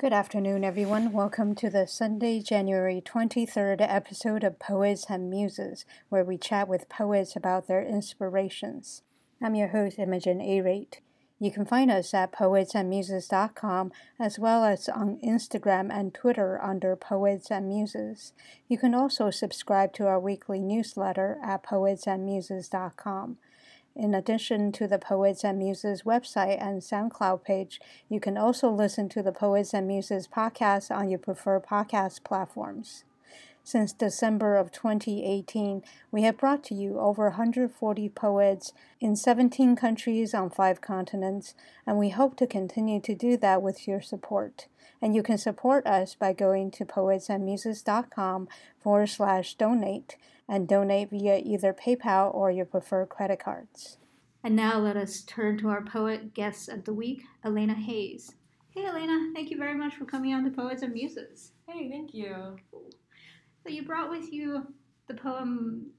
Good afternoon, everyone. Welcome to the Sunday, January 23rd episode of Poets and Muses, where we chat with poets about their inspirations. I'm your host, Imogen A-Rate. You can find us at poetsandmuses.com as well as on Instagram and Twitter under Poets and Muses. You can also subscribe to our weekly newsletter at poetsandmuses.com. In addition to the Poets and Muses website and SoundCloud page, you can also listen to the Poets and Muses podcast on your preferred podcast platforms. Since December of 2018, we have brought to you over 140 poets in 17 countries on five continents, and we hope to continue to do that with your support. And you can support us by going to poetsandmuses.com forward slash donate and donate via either PayPal or your preferred credit cards. And now let us turn to our poet guest of the week, Elena Hayes. Hey, Elena, thank you very much for coming on to Poets and Muses. Hey, thank you. So you brought with you the poem,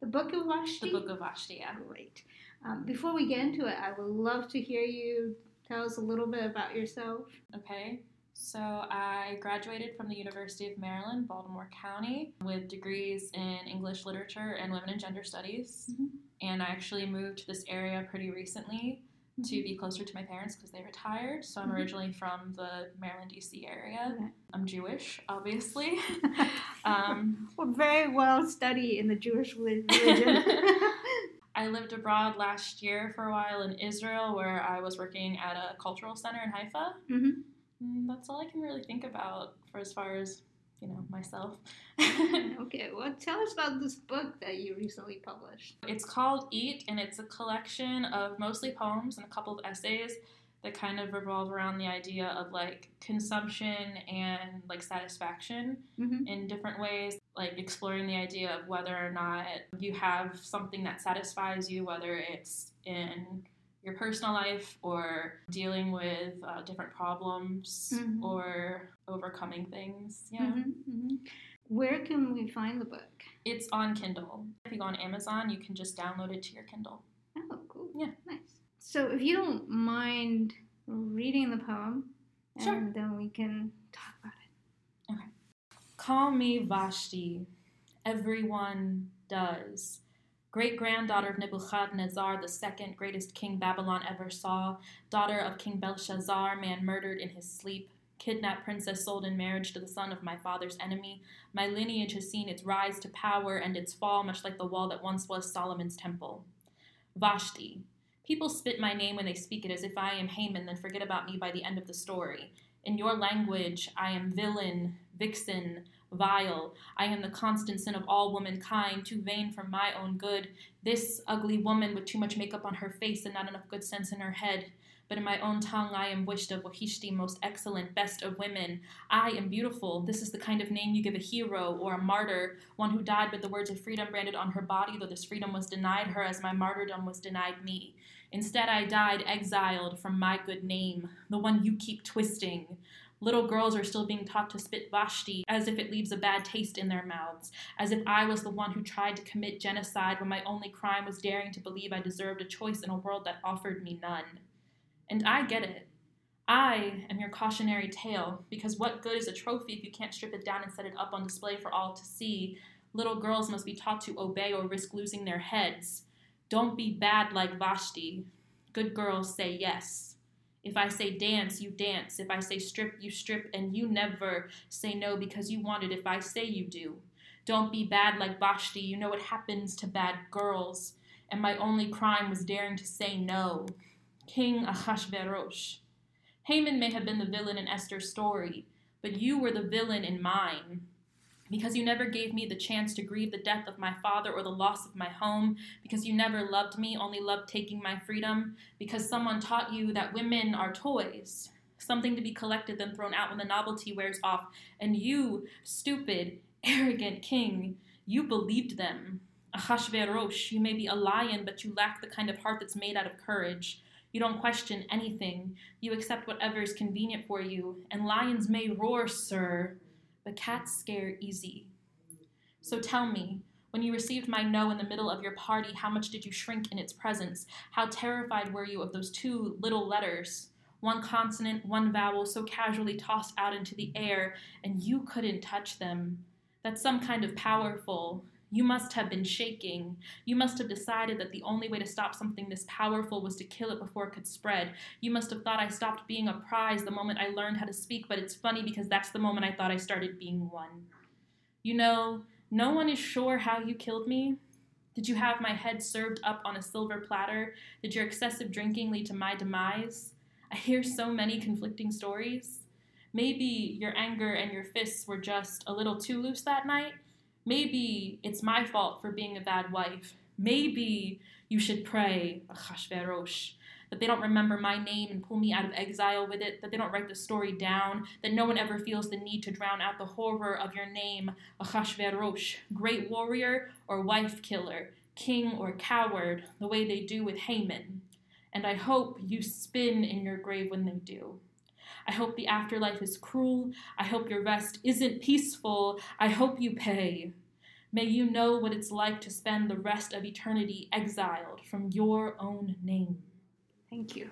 The Book of Vashti? The Book of Vashti, yeah. Great. Um, before we get into it, I would love to hear you tell us a little bit about yourself. Okay. So I graduated from the University of Maryland, Baltimore County, with degrees in English literature and women and gender studies. Mhm. And I actually moved to this area pretty recently to be closer to my parents because they retired. So I'm Mhm. originally from the Maryland, D.C. area. Okay. I'm Jewish, obviously. um, We're very well studied in the Jewish religion. I lived abroad last year for a while in Israel where I was working at a cultural center in Haifa. Mm, That's all I can really think about for as far as, you know, myself. Okay, well, tell us about this book that you recently published. it's called Eat, and it's a collection of mostly poems and a couple of essays that kind of revolve around the idea of like consumption and like satisfaction Mm-hmm. in different ways, like exploring the idea of whether or not you have something that satisfies you, whether it's in your personal life or dealing with uh, different problems Mhm. or overcoming things. Yeah. Mm-hmm. Where can we find the book? It's on Kindle. If you go on Amazon, you can just download it to your Kindle. Oh, cool. Yeah. Nice. So, if you don't mind reading the poem, Sure. then we can talk about it. Okay. Call me Vashti. Everyone does. Great granddaughter of Nebuchadnezzar, the second greatest king Babylon ever saw, daughter of King Belshazzar, man murdered in his sleep, kidnapped princess sold in marriage to the son of my father's enemy. My lineage has seen its rise to power and its fall, much like the wall that once was Solomon's temple. Vashti. People spit my name when they speak it as if I am Haman, then forget about me by the end of the story. In your language, I am villain, vixen, vile. I am the constant sin of all womankind, too vain for my own good. This ugly woman with too much makeup on her face and not enough good sense in her head. But in my own tongue, I am wished of Wahishti, most excellent, best of women. I am beautiful. This is the kind of name you give a hero or a martyr, one who died with the words of freedom branded on her body, though this freedom was denied her as my martyrdom was denied me. Instead, I died exiled from my good name, the one you keep twisting. Little girls are still being taught to spit Vashti as if it leaves a bad taste in their mouths, as if I was the one who tried to commit genocide when my only crime was daring to believe I deserved a choice in a world that offered me none. And I get it. I am your cautionary tale, because what good is a trophy if you can't strip it down and set it up on display for all to see? Little girls must be taught to obey or risk losing their heads. Don't be bad like Vashti. Good girls say yes. If I say dance, you dance. If I say strip, you strip, and you never say no because you want it if I say you do. Don't be bad like Vashti. You know what happens to bad girls. And my only crime was daring to say no. King Ahasuerus. Haman may have been the villain in Esther's story, but you were the villain in mine. Because you never gave me the chance to grieve the death of my father or the loss of my home, because you never loved me, only loved taking my freedom, because someone taught you that women are toys, something to be collected then thrown out when the novelty wears off, and you, stupid, arrogant king, you believed them. Ahasuerus, you may be a lion, but you lack the kind of heart that's made out of courage. You don't question anything. You accept whatever is convenient for you. And lions may roar, sir, but cats scare easy. So tell me, when you received my no in the middle of your party, how much did you shrink in its presence? How terrified were you of those two little letters? one consonant, one vowel, so casually tossed out into the air, and you couldn't touch them. That's some kind of powerful. You must have been shaking. You must have decided that the only way to stop something this powerful was to kill it before it could spread. You must have thought I stopped being a prize the moment I learned how to speak, but it's funny because that's the moment I thought I started being one. You know, no one is sure how you killed me. Did you have my head served up on a silver platter? Did your excessive drinking lead to my demise? I hear so many conflicting stories. Maybe your anger and your fists were just a little too loose that night. Maybe it's my fault for being a bad wife. Maybe you should pray, Achashverosh, that they don't remember my name and pull me out of exile with it, that they don't write the story down, that no one ever feels the need to drown out the horror of your name, Achashverosh, great warrior or wife killer, king or coward, the way they do with Haman. And I hope you spin in your grave when they do. I hope the afterlife is cruel. I hope your rest isn't peaceful. I hope you pay. May you know what it's like to spend the rest of eternity exiled from your own name. Thank you.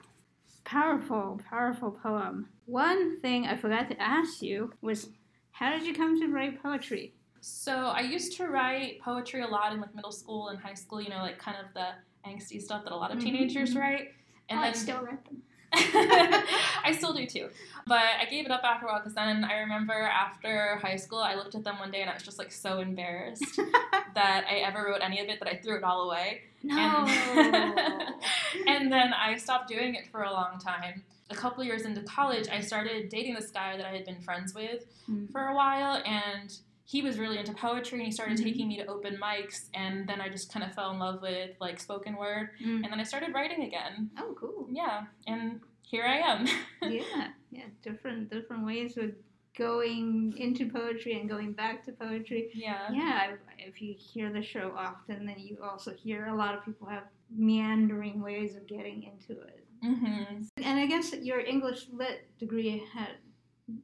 Powerful, powerful poem. One thing I forgot to ask you was how did you come to write poetry? So I used to write poetry a lot in like middle school and high school, you know, like kind of the angsty stuff that a lot of Mhm, teenagers mhm. write. And oh, I then still write them. I still do too. But I gave it up after a while because then I remember after high school, I looked at them one day and I was just like so embarrassed that I ever wrote any of it that I threw it all away. No. And, and then I stopped doing it for a long time. A couple years into college, I started dating this guy that I had been friends with Mm. for a while, and he was really into poetry and he started Mhm. taking me to open mics and then I just kind of fell in love with like spoken word Mm. and then I started writing again. Oh, cool. Yeah, and here I am. yeah, yeah. Different, different ways of going into poetry and going back to poetry. yeah. Yeah, if- if you hear the show often, then you also hear a lot of people have meandering ways of getting into it. hmm And I guess your English lit degree had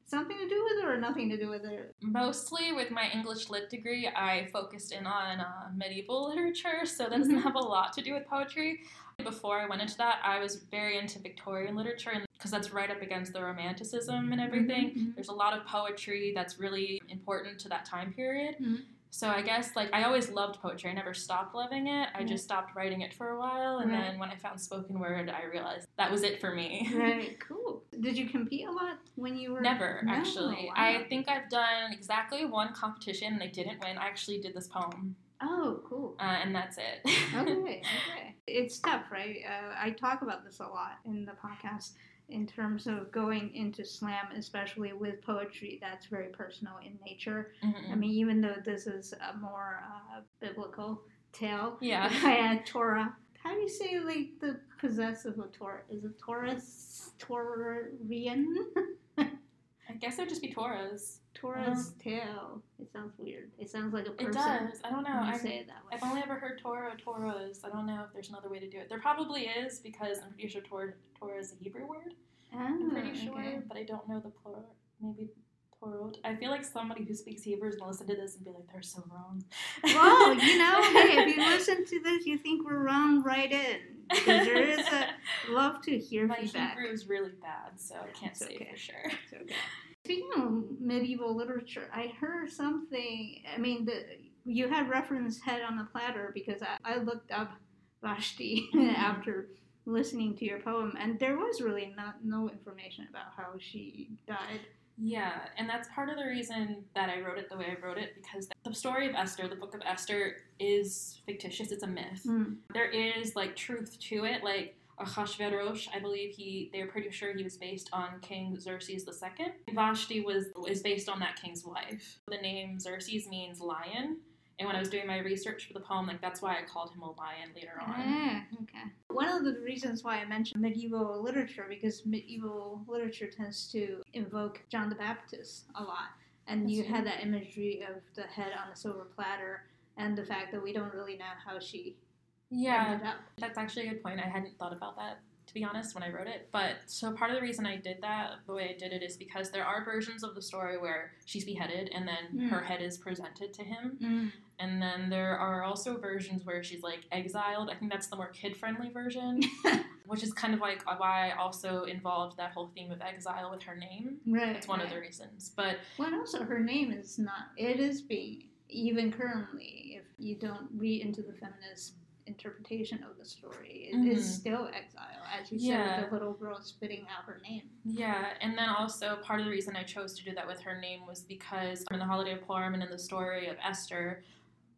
something to do with it or nothing to do with it. Mostly with my English lit degree, I focused in on uh, medieval literature, so that doesn't Mhm. have a lot to do with poetry. Before I went into that, I was very into Victorian literature because that's right up against the Romanticism and everything. Mhm, There's a lot of poetry that's really important to that time period. Mhm. So I guess like I always loved poetry. I never stopped loving it. I Right. just stopped writing it for a while, and Right. then when I found spoken word, I realized that was it for me. Right, cool. Did you compete a lot when you were? Never, No, actually. wow. I think I've done exactly one competition and I didn't win. I actually did this poem, Oh, cool. uh, and that's it. okay, okay. It's tough, right? Uh, I talk about this a lot in the podcast in terms of going into slam, especially with poetry that's very personal in nature. I Mhm. mean, even though this is a more uh, biblical tale, Yeah. by Torah. How do you say like the possessive of Torah? Is it Taurus, Taurian? I guess it would just be Taurus. Taurus tail. It sounds weird. It sounds like a person. It does. I don't know. I've, say it that way. I've only ever heard Torah or Taurus. I don't know if there's another way to do it. There probably is because I'm pretty sure Torah, Torah is a Hebrew word. I'm Ah, pretty sure, okay. but I don't know the plural. Maybe Torot. I feel like somebody who speaks Hebrew is gonna listen to this and be like, "They're so wrong." Well, you know, hey, if you listen to this, you think we're wrong, write in because there is a love to hear My feedback. Hebrew is really bad, so I can't It's say okay. for sure. It's okay. Speaking of medieval literature, I heard something. I mean, the you had reference head on a platter because I, I looked up Vashti after listening to your poem, and there was really not no information about how she died. Yeah, and that's part of the reason that I wrote it the way I wrote it because the story of Esther, the book of Esther, is fictitious. It's a myth. Mm. There is like truth to it. Like Achashverosh, I believe he they're pretty sure he was based on King Xerxes II. Vashti was is based on that king's wife. The name Xerxes means lion. And when I was doing my research for the poem, like that's why I called him a lion later on. Ah, okay. One of the reasons why I mentioned medieval literature because medieval literature tends to invoke John the Baptist a lot, and you That's had that imagery of the head on a silver platter, and the fact that we don't really know how she Yeah. That's actually a good point. I hadn't thought about that, to be honest, when I wrote it. But so part of the reason I did that, the way I did it, is because there are versions of the story where she's beheaded and then Mm. her head is presented to him. Mm. And then there are also versions where she's like exiled. I think that's the more kid friendly version. which is kind of like why I also involved that whole theme of exile with her name. Right. It's one right. of the reasons. But Well, also her name is not. It is being even currently, if you don't read into the feminist interpretation of the story, it is Mhm. still exile, as you Yeah. said, with the little girl spitting out her name. yeah, and then also part of the reason I chose to do that with her name was because in the Holiday of Purim and in the story of Esther,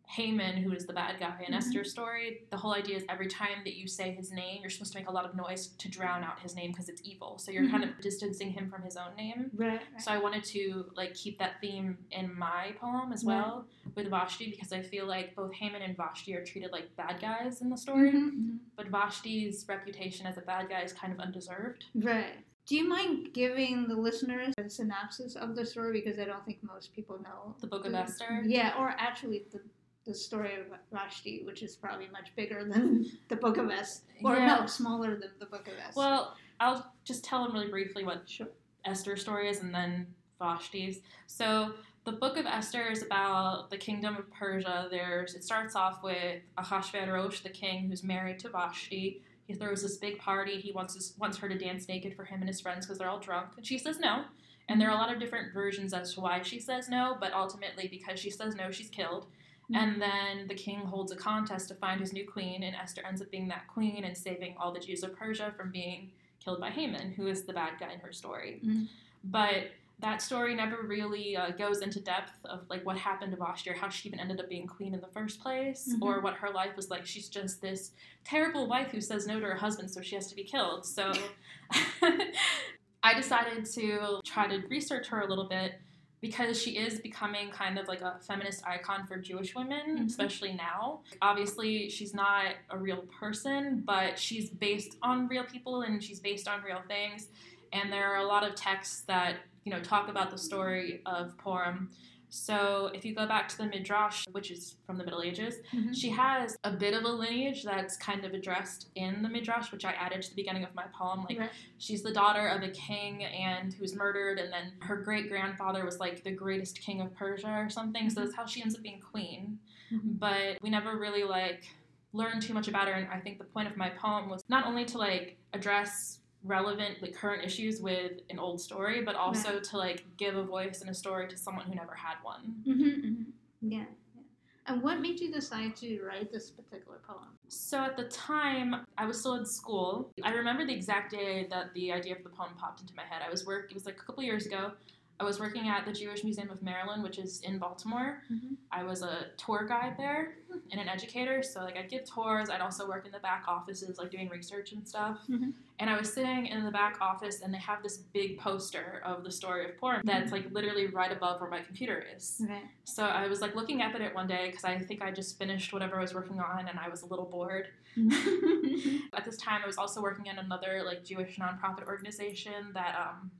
Haman, who is the bad guy in Mhm. Esther's story, the whole idea is every time that you say his name, you're supposed to make a lot of noise to drown out his name because it's evil. So you're kind of distancing him from his own name. Right. So I wanted to like keep that theme in my poem as Right. well with Vashti because I feel like both Haman and Vashti are treated like bad guys in the story, Mhm, but Vashti's reputation as a bad guy is kind of undeserved. Right. Do you mind giving the listeners a synopsis of the story because I don't think most people know The Book of Esther. Yeah, or actually the the story of Vashti, which is probably much bigger than the Book of Esther, or Yeah. no, smaller than the Book of Esther. Well, I'll just tell them really briefly what sure. Esther's story is and then Vashti's. So the book of Esther is about the kingdom of Persia. There's it starts off with Ahasuerus, the king, who's married to Vashti. He throws this big party. He wants his, wants her to dance naked for him and his friends because they're all drunk, and she says no. And there are a lot of different versions as to why she says no, but ultimately because she says no, she's killed. And then the king holds a contest to find his new queen, and Esther ends up being that queen and saving all the Jews of Persia from being killed by Haman, who is the bad guy in her story. Mhm. But that story never really uh, goes into depth of like what happened to Vashti how she even ended up being queen in the first place, Mhm. or what her life was like. She's just this terrible wife who says no to her husband, so she has to be killed. So I decided to try to research her a little bit because she is becoming kind of like a feminist icon for Jewish women, Mhm. especially now. Obviously, she's not a real person, but she's based on real people and she's based on real things. And there are a lot of texts that, you know, talk about the story of Purim. So if you go back to the Midrash, which is from the Middle Ages, Mhm. she has a bit of a lineage that's kind of addressed in the Midrash, which I added to the beginning of my poem. Like, Right. she's the daughter of a king and who's murdered, and then her great grandfather was like the greatest king of Persia or something. So that's how she ends up being queen. Mhm. But we never really like learned too much about her, and I think the point of my poem was not only to like address relevant like current issues with an old story but also to like give a voice and a story to someone who never had one Mhm, mhm. Yeah, yeah. And what made you decide to write this particular poem? So at the time, I was still in school. I remember the exact day that the idea of the poem popped into my head. I was work. It was like a couple years ago. I was working at the Jewish Museum of Maryland, which is in Baltimore. Mhm. I was a tour guide there and an educator. So like I'd give tours. I'd also work in the back offices, like doing research and stuff. Mhm. And I was sitting in the back office, and they have this big poster of the story of Purim that's like literally right above where my computer is. Right. So I was like looking up at it one day because I think I just finished whatever I was working on, and I was a little bored. At this time, I was also working in another like Jewish nonprofit organization that um,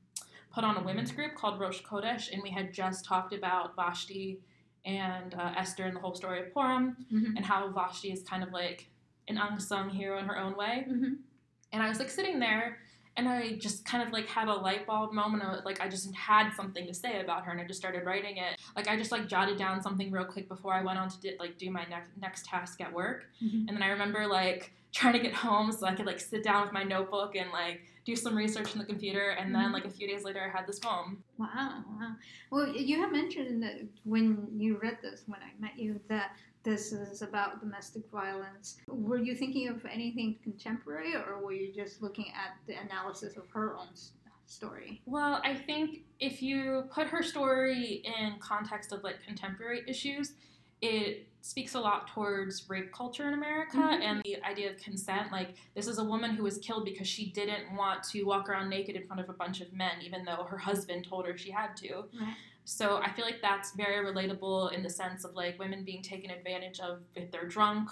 put on a women's group called Rosh Chodesh, and we had just talked about Vashti and uh, Esther and the whole story of Purim, Mhm. and how Vashti is kind of like an unsung hero in her own way. Mhm. And I was like sitting there, and I just kind of like had a light bulb moment. Of, like I just had something to say about her, and I just started writing it. Like I just like jotted down something real quick before I went on to di- like do my next next task at work. Mhm. And then I remember like trying to get home so I could like sit down with my notebook and like do some research on the computer. And then Mhm. like a few days later, I had this poem. Wow, wow. Well, you have mentioned that when you read this, when I met you, that this is about domestic violence. Were you thinking of anything contemporary, or were you just looking at the analysis of her own story? Well, I think if you put her story in context of like contemporary issues, it speaks a lot towards rape culture in America Mhm. and the idea of consent. Like, this is a woman who was killed because she didn't want to walk around naked in front of a bunch of men, even though her husband told her she had to. Right. So I feel like that's very relatable in the sense of like women being taken advantage of if they're drunk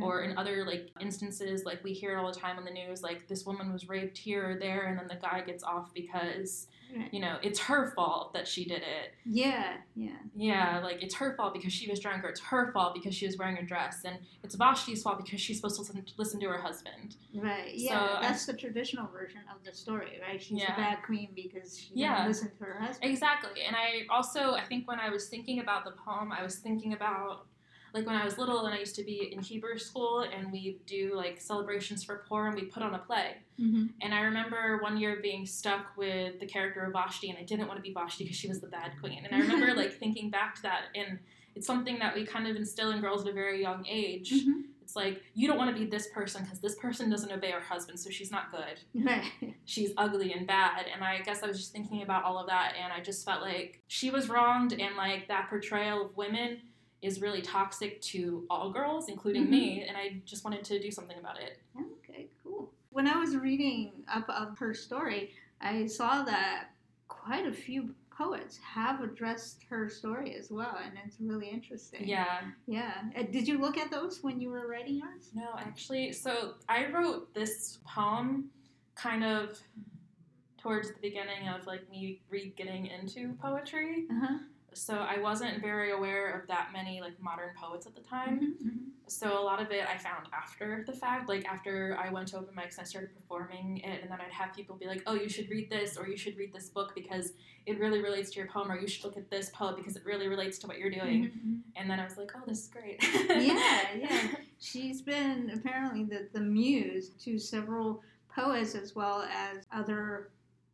or in other like instances like we hear it all the time on the news like this woman was raped here or there and then the guy gets off because Right. you know it's her fault that she did it Yeah, yeah. yeah like it's her fault because she was drunk or it's her fault because she was wearing a dress and it's Vashti's fault because she's supposed to listen, listen to her husband Right. So, Yeah, I- that's the traditional version of the story, right? She's Yeah. a bad queen because she Yeah. didn't listen to her husband. Exactly. And I also, I think when I was thinking about the poem, I was thinking about like when I was little and I used to be in Hebrew school and we do like celebrations for Purim, we put on a play. Mm-hmm. And I remember one year being stuck with the character of Vashti, and I didn't want to be Vashti because she was the bad queen. And I remember like thinking back to that, and it's something that we kind of instill in girls at a very young age. Mm-hmm. It's like you don't want to be this person because this person doesn't obey her husband, so she's not good. She's ugly and bad. And I guess I was just thinking about all of that, and I just felt like she was wronged, and like that portrayal of women is really toxic to all girls, including Mhm. me. And I just wanted to do something about it. Okay, cool. When I was reading up of her story, I saw that quite a few poets have addressed her story as well, and it's really interesting. Yeah. Yeah. Uh, did you look at those when you were writing yours? No, actually, so I wrote this poem kind of towards the beginning of like me re getting into poetry. Uh huh. So I wasn't very aware of that many like modern poets at the time. Mm-hmm. So a lot of it I found after the fact, like after I went to open mics and I started performing it, and then I'd have people be like, "Oh, you should read this, or you should read this book because it really relates to your poem, or you should look at this poet because it really relates to what you're doing." And then I was like, "Oh, this is great." yeah, yeah. She's been apparently the, the muse to several poets as well as other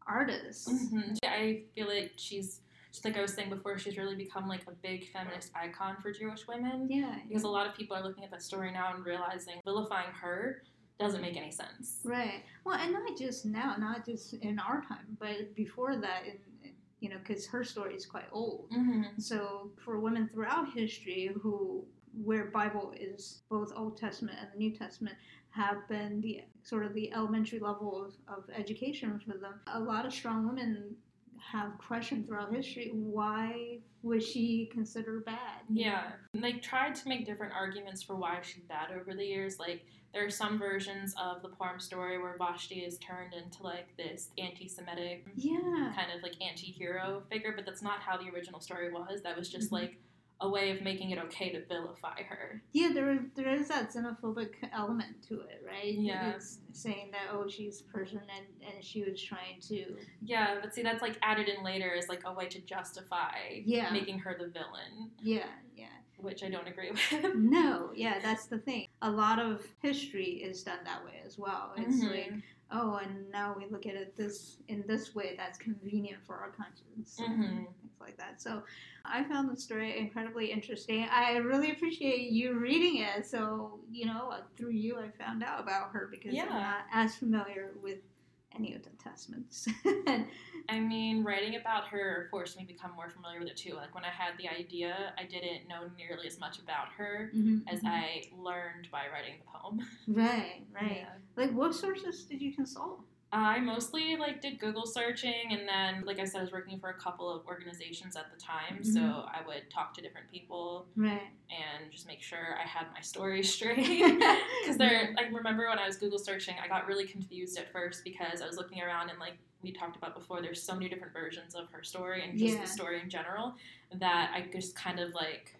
artists. Mhm. I feel like she's like I was saying before, she's really become like a big feminist icon for Jewish women. Yeah. Because a lot of people are looking at that story now and realizing vilifying her doesn't make any sense. Right. Well, and not just now, not just in our time, but before that, in, in- you know, because her story is quite old. Mm-hmm. So for women throughout history who where Bible is both Old Testament and the New Testament have been the sort of the elementary level of, of education for them. A lot of strong women have questioned throughout history why was she considered bad? Yeah. And they tried to make different arguments for why she's bad over the years. Like, there are some versions of the Purim story where Vashti is turned into like this anti Semitic Yeah. kind of like anti hero figure, but that's not how the original story was. That was just Mhm. like a way of making it okay to vilify her. Yeah, there is there is that xenophobic element to it, right? Yeah. It's saying that oh she's Persian and, and she was trying to Yeah, but see, that's like added in later as like a way to justify Yeah. making her the villain, Yeah, yeah. which I don't agree with. No, yeah, that's the thing. A lot of history is done that way as well. It's Mhm. like, oh, and now we look at it this in this way that's convenient for our conscience, and Mhm. things like that. So, I found the story incredibly interesting. I really appreciate you reading it. So, you know, through you, I found out about her because Yeah. I'm not as familiar with any of the testaments. I mean, writing about her forced me to become more familiar with it too. Like when I had the idea, I didn't know nearly as much about her Mhm, as mhm. I learned by writing the poem. right, right. Yeah. Like, what sources did you consult? I mostly like did Google searching, and then, like I said, I was working for a couple of organizations at the time, so Mhm. I would talk to different people Right. and just make sure I had my story straight. Because there, I remember when I was Google searching, I got really confused at first because I was looking around and like we talked about before, there's so many different versions of her story and just Yeah. the story in general that I just kind of like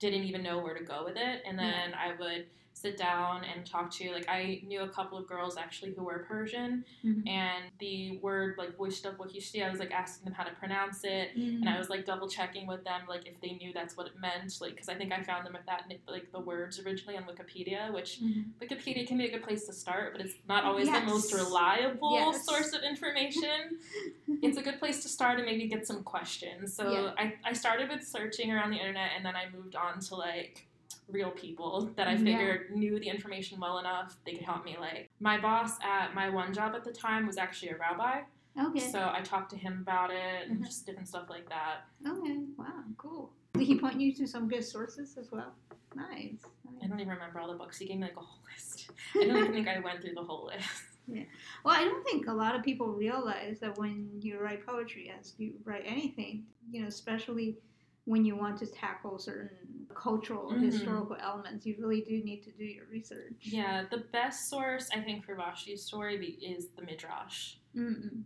didn't even know where to go with it. And then I would sit down and talk to like I knew a couple of girls actually who were Persian Mhm. and the word like Wishta Wahishti, I was like asking them how to pronounce it and I was like double checking with them like if they knew that's what it meant like because I think I found them at that like the words originally on Wikipedia which Mhm. Wikipedia can be a good place to start but it's not always Yes. the most reliable Yes. source of information it's a good place to start and maybe get some questions so Yeah. I, I started with searching around the internet and then I moved on to like real people that I Yeah. figured knew the information well enough they could help me like my boss at my one job at the time was actually a rabbi Okay. so I talked to him about it and Mhm. just different stuff like that Okay. Wow. Cool. Did he point you to some good sources as well? Nice. I don't even remember all the books. He gave me like a whole list. I don't even think I went through the whole list. Yeah. Well, I don't think a lot of people realize that when you write poetry, as you write anything, you know, especially when you want to tackle certain cultural Mhm. historical elements, you really do need to do your research. Yeah, the best source I think for Vashti's story is the Midrash Mm-mm.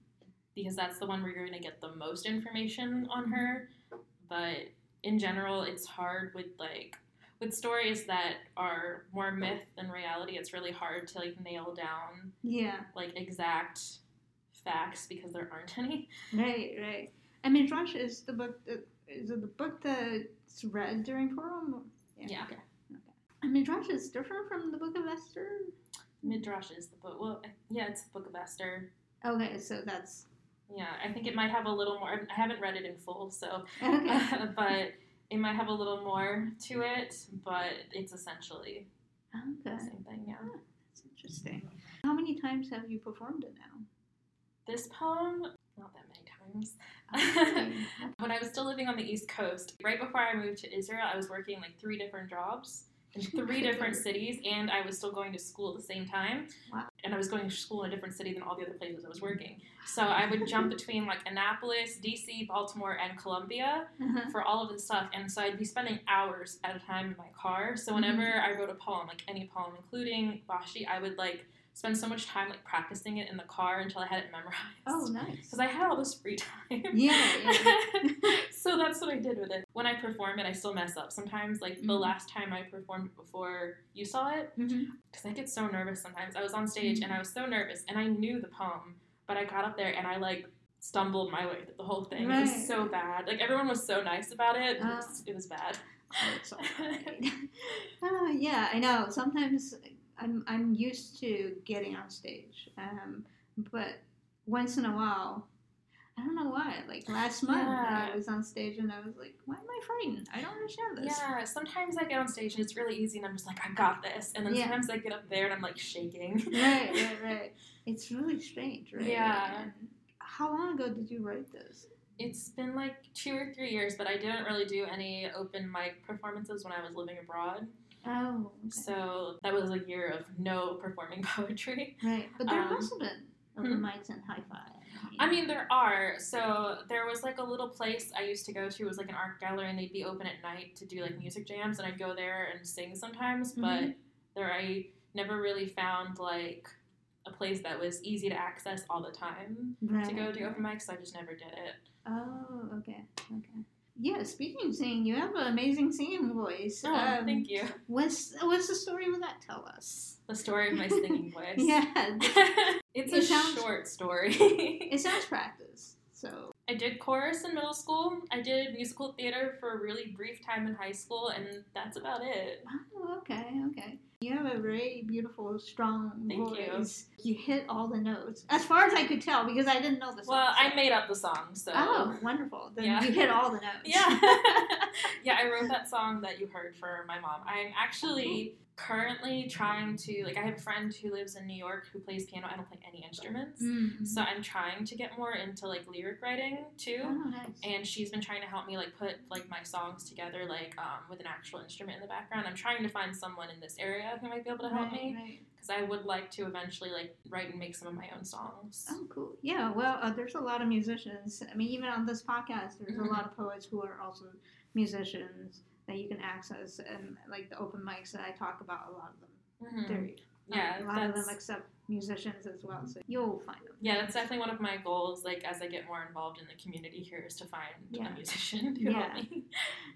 because that's the one where you're going to get the most information on her. But in general, it's hard with like with stories that are more myth than reality. It's really hard to like nail down Yeah. like exact facts because there aren't any. Right. Right. I mean, Midrash is the book that is it the book that's read during Purim? Yeah. Okay. A midrash is different from the Book of Esther. Midrash is the book. Well, yeah, it's the Book of Esther. Okay, so that's Yeah, I think it might have a little more. I haven't read it in full, so okay. but it might have a little more to it. But it's essentially the okay, same thing. Yeah. Ah, that's interesting. How many times have you performed it now? This poem, not that many times. When I was still living on the East Coast, right before I moved to Israel, I was working like three different jobs in three different cities, and I was still going to school at the same time. Wow. And I was going to school in a different city than all the other places I was working. So I would jump between like Annapolis, DC, Baltimore, and Columbia Uh-huh. for all of this stuff. And so I'd be spending hours at a time in my car. So whenever Mm-hmm. I wrote a poem, like any poem, including Vashti, I would like spend so much time like practicing it in the car until I had it memorized. Oh, nice. Because I had all this free time. Yeah, so that's what I did with it. When I perform it, I still mess up sometimes. Like the Mhm. last time I performed it before you saw it, because I get so nervous sometimes. I was on stage and I was so nervous, and I knew the poem, but I got up there and I like stumbled my way through the whole thing. It was so bad. Like everyone was so nice about it. It Ah. was, it was bad. Oh, right. Ah, yeah, I know. Sometimes I'm I'm used to getting on stage, um, but once in a while, I don't know why. Like last month, Yeah. I was on stage and I was like, "Why am I frightened? I don't understand this." Yeah, sometimes I get on stage and it's really easy, and I'm just like, I got this. And then Yeah. sometimes I get up there and I'm like shaking. Right, right, right. It's really strange, right? Yeah. And how long ago did you write this? It's been like two or three years, but I didn't really do any open mic performances when I was living abroad. Oh, okay. So that was a year of no performing poetry. right. But there um, must have been open mics and Haifa. I mean, there are. So there was like a little place I used to go to. It was like an art gallery, and they'd be open at night to do like music jams, and I'd go there and sing sometimes. But Mhm. there, I never really found like a place that was easy to access all the time right. to go do open mics. So I just never did it. Oh, okay, okay. Yeah, speaking of singing, you have an amazing singing voice. Oh, Um, thank you. What's what's the story with that? Tell us. The story of my singing voice. Yeah, it's It a sounds- short story. it sounds practice. So I did chorus in middle school. I did musical theater for a really brief time in high school, and that's about it. oh, okay, okay. You have a very beautiful, strong Thank you. voice. You. hit all the notes, as far as I could tell, because I didn't know the song. Well, I made up the song, so. Oh, wonderful! Then Yeah. you hit all the notes. Yeah. yeah, I wrote that song that you heard for my mom. I'm actually oh, currently trying to, like, I have a friend who lives in New York who plays piano. I don't play any instruments. Mm. So I'm trying to get more into, like, lyric writing, too. Oh, nice. and she's been trying to help me like put like my songs together like um, with an actual instrument in the background i'm trying to find someone in this area who might be able to help Right, me right. because i would like to eventually like write and make some of my own songs Oh, cool. Yeah, well, uh, there's a lot of musicians. I mean, even on this podcast, there's a lot of poets who are also musicians that you can access. And like the open mics that I talk about, a lot of them. Mhm. They're, yeah a lot of them accept musicians as well. So you'll find them. yeah that's definitely one of my goals like as i get more involved in the community here is to find Yeah. a musician to Yeah. help me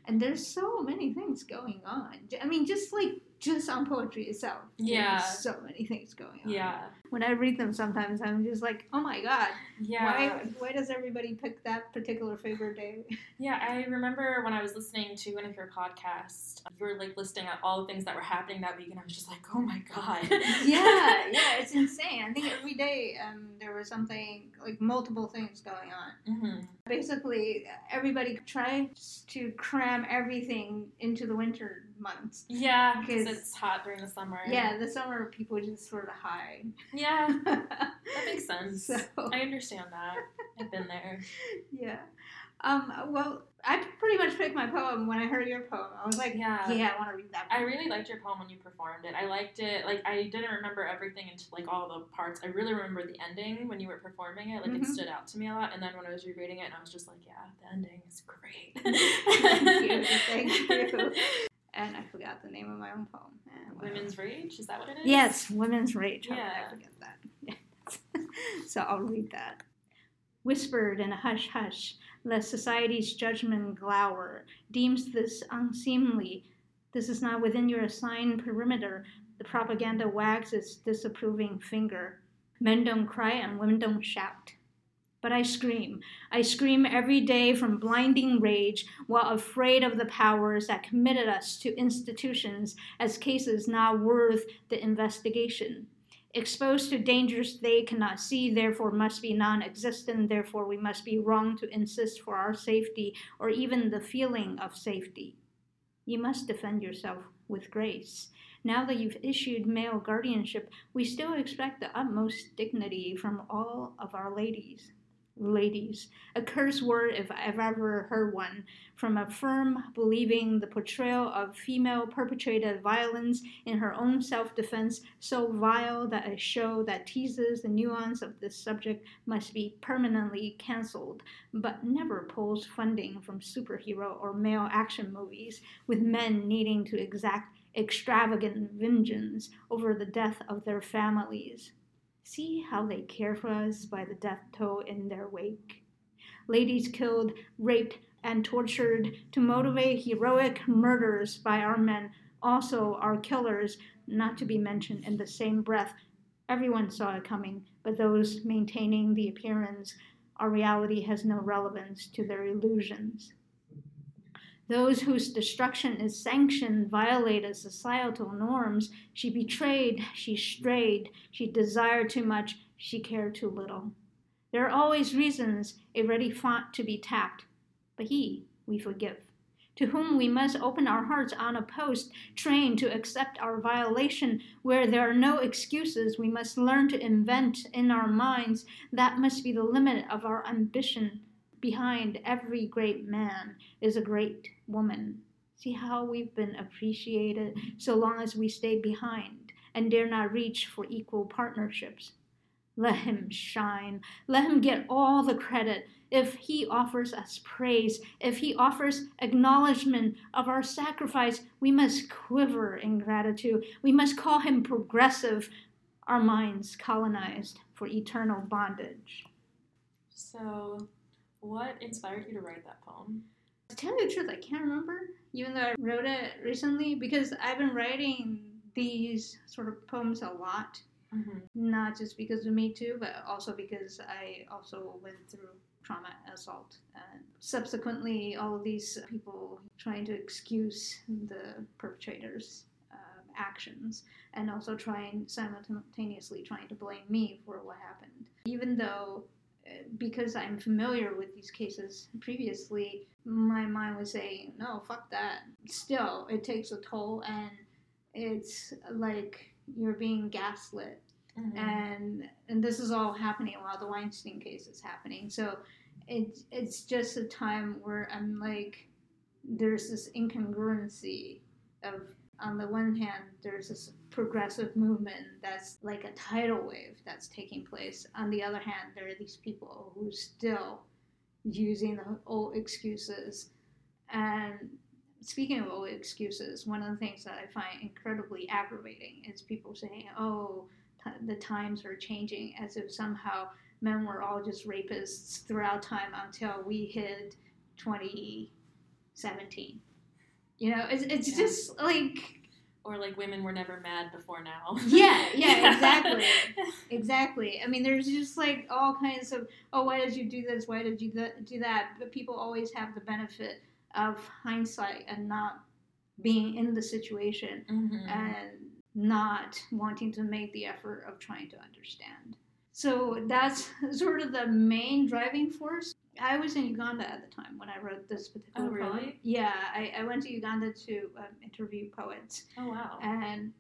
And there's so many things going on. I mean, just like just on poetry itself. there's Yeah. So many things going on. yeah When I read them, sometimes I'm just like, oh my god, yeah why why does everybody pick that particular favorite day? Yeah, I remember when I was listening to one of your podcasts, you were like listing out all the things that were happening that week, and I was just like, oh my god. yeah, yeah, it's insane. I think every day um, there was something like multiple things going on. hmm Basically, everybody tries to cram everything into the winter months. Yeah, because it's hot during the summer. Yeah, the summer people just sort of hide. Yeah, that makes sense. so I understand that. I've been there. yeah. Um, well, I pretty much picked my poem when I heard your poem. I was like, Yeah. yeah, I want to read that. I really liked your poem when you performed it. I liked it. Like I didn't remember everything into like all the parts. I really remember the ending when you were performing it. Like Mhm. it stood out to me a lot. And then when I was rereading it, and I was just like, yeah, the ending is great. Thank you, thank you. And I forgot the name of my own poem. Whatever. Women's Rage. Is that what it is? Yes, women's rage. How Yeah. I forget that? so I'll read that. Whispered in a hush hush, lest society's judgment glower, deems this unseemly. This is not within your assigned perimeter. The propaganda wags its disapproving finger. Men don't cry and women don't shout. But I scream. I scream every day from blinding rage while afraid of the powers that committed us to institutions as cases not worth the investigation. Exposed to dangers they cannot see, therefore must be non existent, therefore we must be wrong to insist for our safety or even the feeling of safety. You must defend yourself with grace. Now that you've issued male guardianship, we still expect the utmost dignity from all of our ladies ladies. A curse word, if I've ever heard one, from a firm believing the portrayal of female perpetrated violence in her own self defense so vile that a show that teases the nuance of this subject must be permanently cancelled, but never pulls funding from superhero or male action movies, with men needing to exact extravagant vengeance over the death of their families. See how they care for us by the death toll in their wake. Ladies killed, raped, and tortured to motivate heroic murders by our men also are killers, not to be mentioned in the same breath. Everyone saw it coming, but those maintaining the appearance, our reality has no relevance to their illusions. Those whose destruction is sanctioned violated societal norms. She betrayed, she strayed, she desired too much, she cared too little. There are always reasons, a ready font to be tapped, but he we forgive, to whom we must open our hearts on a post, trained to accept our violation. Where there are no excuses, we must learn to invent in our minds. That must be the limit of our ambition behind every great man is a great woman. See how we've been appreciated so long as we stay behind and dare not reach for equal partnerships. Let him shine. Let him get all the credit. If he offers us praise, if he offers acknowledgement of our sacrifice, we must quiver in gratitude. We must call him progressive, our minds colonized for eternal bondage. So, what inspired you to write that poem? To tell you the truth, I can't remember, even though I wrote it recently, because I've been writing these sort of poems a lot. Mm-hmm. Not just because of me too, but also because I also went through trauma assault and subsequently all of these people trying to excuse the perpetrators uh, actions and also trying simultaneously trying to blame me for what happened even though because I'm familiar with these cases previously, my mind was saying, no, fuck that. Still, it takes a toll, and it's like you're being gaslit. Mm-hmm. And and this is all happening while the Weinstein case is happening. So it's it's just a time where I'm like, there's this incongruency of on the one hand, there's this progressive movement that's like a tidal wave that's taking place. On the other hand, there are these people who are still using the old excuses. And speaking of old excuses, one of the things that I find incredibly aggravating is people saying, oh, t- the times are changing, as if somehow men were all just rapists throughout time until we hit 2017. You know, it's, it's yeah. just like or like women were never mad before now. yeah, yeah, exactly. exactly. I mean, there's just like all kinds of, oh, why did you do this? Why did you do that? But people always have the benefit of hindsight and not being in the situation mm-hmm. and not wanting to make the effort of trying to understand. So that's sort of the main driving force. I was in Uganda at the time when I wrote this particular oh, really? poem. Yeah, I, I went to Uganda to um, interview poets. Oh wow! And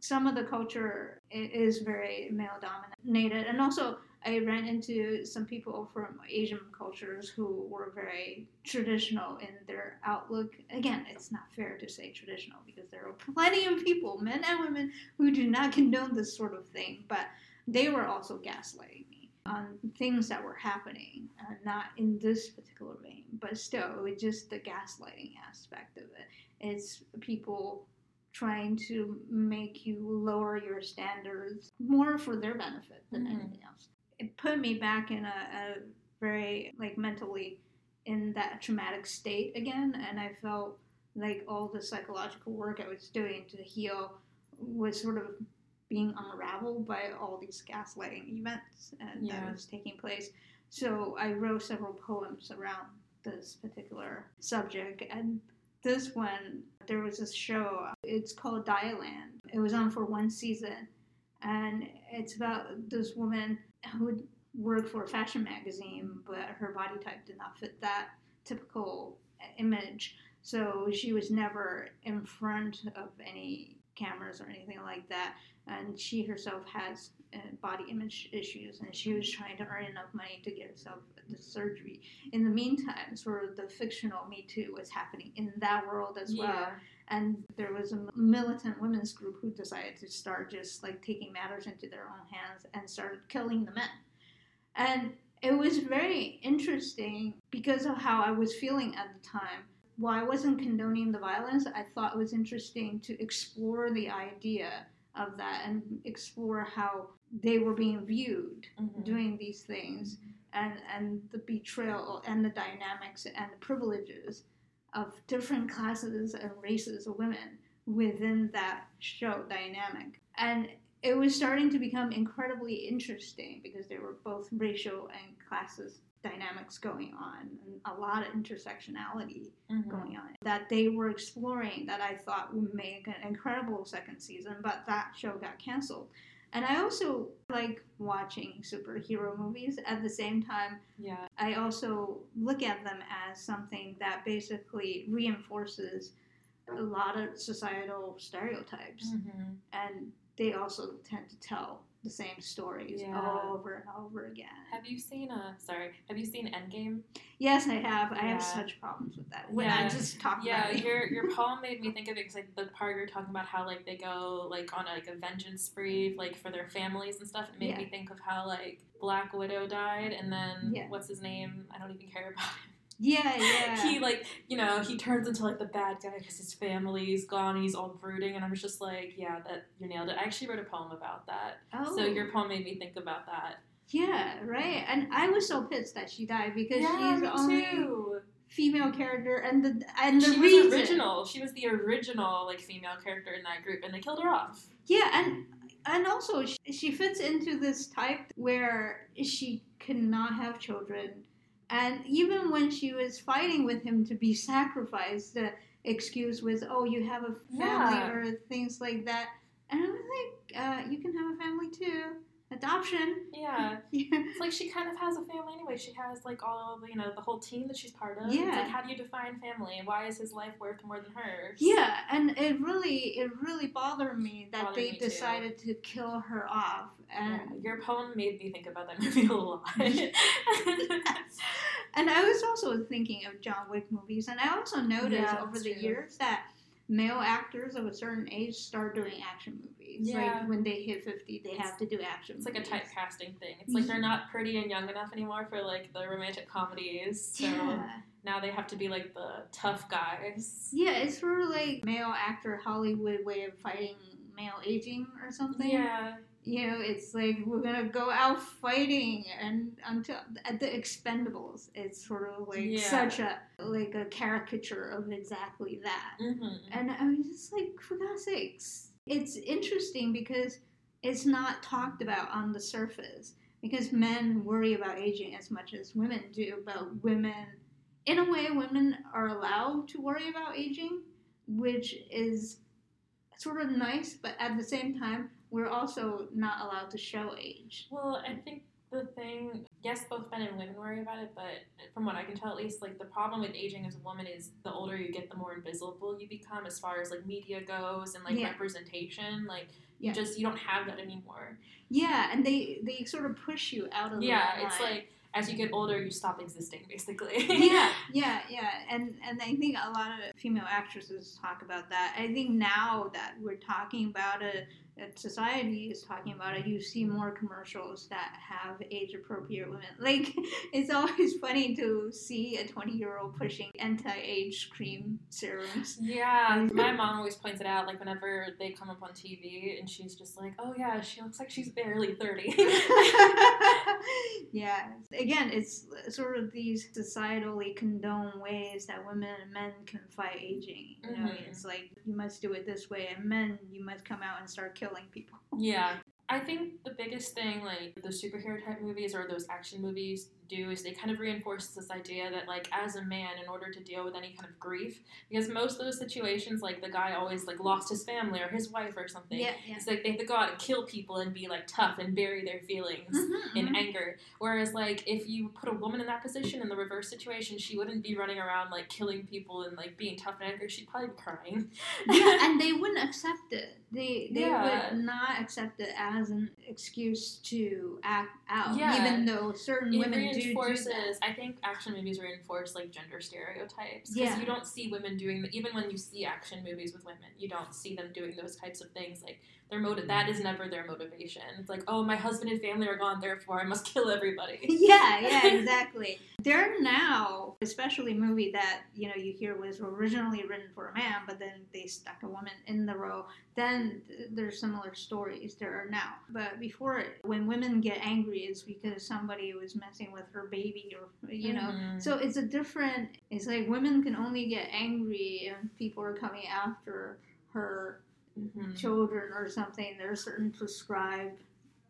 some of the culture is very male dominated, and also I ran into some people from Asian cultures who were very traditional in their outlook. Again, it's not fair to say traditional because there are plenty of people, men and women, who do not condone this sort of thing, but they were also gaslighting me on things that were happening, uh, not in this particular vein, but still, it's just the gaslighting aspect of it. It's people trying to make you lower your standards more for their benefit than mm-hmm. anything else. It put me back in a, a very, like, mentally in that traumatic state again, and I felt like all the psychological work I was doing to heal was sort of being unraveled by all these gaslighting events uh, yeah. that was taking place. So I wrote several poems around this particular subject. And this one, there was this show, it's called Dietland. It was on for one season. And it's about this woman who worked for a fashion magazine, but her body type did not fit that typical image. So she was never in front of any cameras or anything like that. And she herself has uh, body image issues, and she was trying to earn enough money to get herself the surgery. In the meantime, sort of the fictional Me Too was happening in that world as well. And there was a militant women's group who decided to start just like taking matters into their own hands and started killing the men. And it was very interesting because of how I was feeling at the time. While I wasn't condoning the violence, I thought it was interesting to explore the idea of that and explore how they were being viewed Mhm. doing these things and, and the betrayal and the dynamics and the privileges of different classes and races of women within that show dynamic. And it was starting to become incredibly interesting because there were both racial and classes dynamics going on and a lot of intersectionality Mhm. going on that they were exploring that I thought would make an incredible second season, but that show got canceled. And I also like watching superhero movies at the same time. Yeah. I also look at them as something that basically reinforces a lot of societal stereotypes. Mhm. And they also tend to tell the same stories Yeah. over and over again. Have you seen uh sorry, have you seen Endgame? Yes, I have. I Yeah. have such problems with that. When Yeah. I just talk Yeah, your your poem made me think of it because like the part you're talking about how like they go like on like a vengeance spree like for their families and stuff. It made me think of how like Black Widow died and then what's his name? I don't even care about him. Yeah, yeah. He like you know he turns into like the bad guy because his family's gone he's all brooding and I was just like yeah that you nailed it. I actually wrote a poem about that. oh. So your poem made me think about that. Yeah, right. And I was so pissed that she died because yeah, she's the only too. female character, and the and the she reason. was original. She was the original like female character in that group, and they killed her off. Yeah, and and also she, she fits into this type where she cannot have children, and even when she was fighting with him to be sacrificed, the excuse was, "Oh, you have a family" Yeah. or things like that. And I was like, uh, "You can have a family too, adoption." Yeah, Yeah. it's like she kind of has a family anyway. She has like all the, you know the whole team that she's part of. It's Yeah. like how do you define family? Why is his life worth more than hers? Yeah, and it really, it really bothered me that Bothered they me too. decided to kill her off, Yeah, and Your poem made me think about that movie a lot. and I was also thinking of John Wick movies, and I also noticed Yeah, over the true. years that male actors of a certain age start doing action movies. Yeah. Like when they hit fifty, they have to do action. It's like a movies. typecasting thing. It's like they're not pretty and young enough anymore for like the romantic comedies. So Yeah, now they have to be like the tough guys. yeah, it's sort of like male actor Hollywood way of fighting male aging or something. Yeah. you know, it's like we're gonna go out fighting and until at the Expendables, it's sort of like Yeah. such a like a caricature of exactly that. hmm And I was just like, for God's sakes, it's interesting because it's not talked about on the surface because men worry about aging as much as women do, but women, in a way, women are allowed to worry about aging, which is sort of nice, but at the same time, we're also not allowed to show age. Well, I think the thing, yes, both men and women worry about it, but from what I can tell, at least, like the problem with aging as a woman is the older you get, the more invisible you become as far as like media goes and like Yeah. representation. Like Yeah. you just you don't have that anymore. Yeah, and they they sort of push you out of the Yeah, it's like as you get older, you stop existing, basically. yeah, yeah, yeah, and and I think a lot of female actresses talk about that. I think now that we're talking about it, that society is talking about it, you see more commercials that have age appropriate women. Like it's always funny to see a twenty year old pushing anti age cream serums. Yeah, my mom always points it out, like whenever they come up on TV, and she's just like, "Oh yeah, she looks like she's barely 30. yeah. Again, it's sort of these societally condoned ways that women and men can fight aging. You know, Mhm. it's like you must do it this way, and men, you must come out and start killing people. Yeah. I think the biggest thing, like the superhero type movies or those action movies, do is they kind of reinforce this idea that like as a man in order to deal with any kind of grief because most of those situations like the guy always like lost his family or his wife or something Yeah, yeah. it's like they have to go out and kill people and be like tough and bury their feelings Mhm, in mhm. anger whereas like if you put a woman in that position in the reverse situation she wouldn't be running around like killing people and like being tough and angry she'd probably be crying yeah, and they wouldn't accept it. They they Yeah. would not accept it as an excuse to act out, Yeah. even though certain it women reinforces i think action movies reinforce like gender stereotypes because Yeah. you don't see women doing the, even when you see action movies with women you don't see them doing those types of things like their motive that is never their motivation it's like oh my husband and family are gone therefore i must kill everybody yeah, yeah, exactly. There are now, especially movie that you know you hear was originally written for a man, but then they stuck a woman in the role. Then th- there's similar stories there are now. But before, it, when women get angry, it's because somebody was messing with her baby, or you know. Mhm. So it's a different. It's like women can only get angry if people are coming after her Mhm. children or something. There are certain prescribed,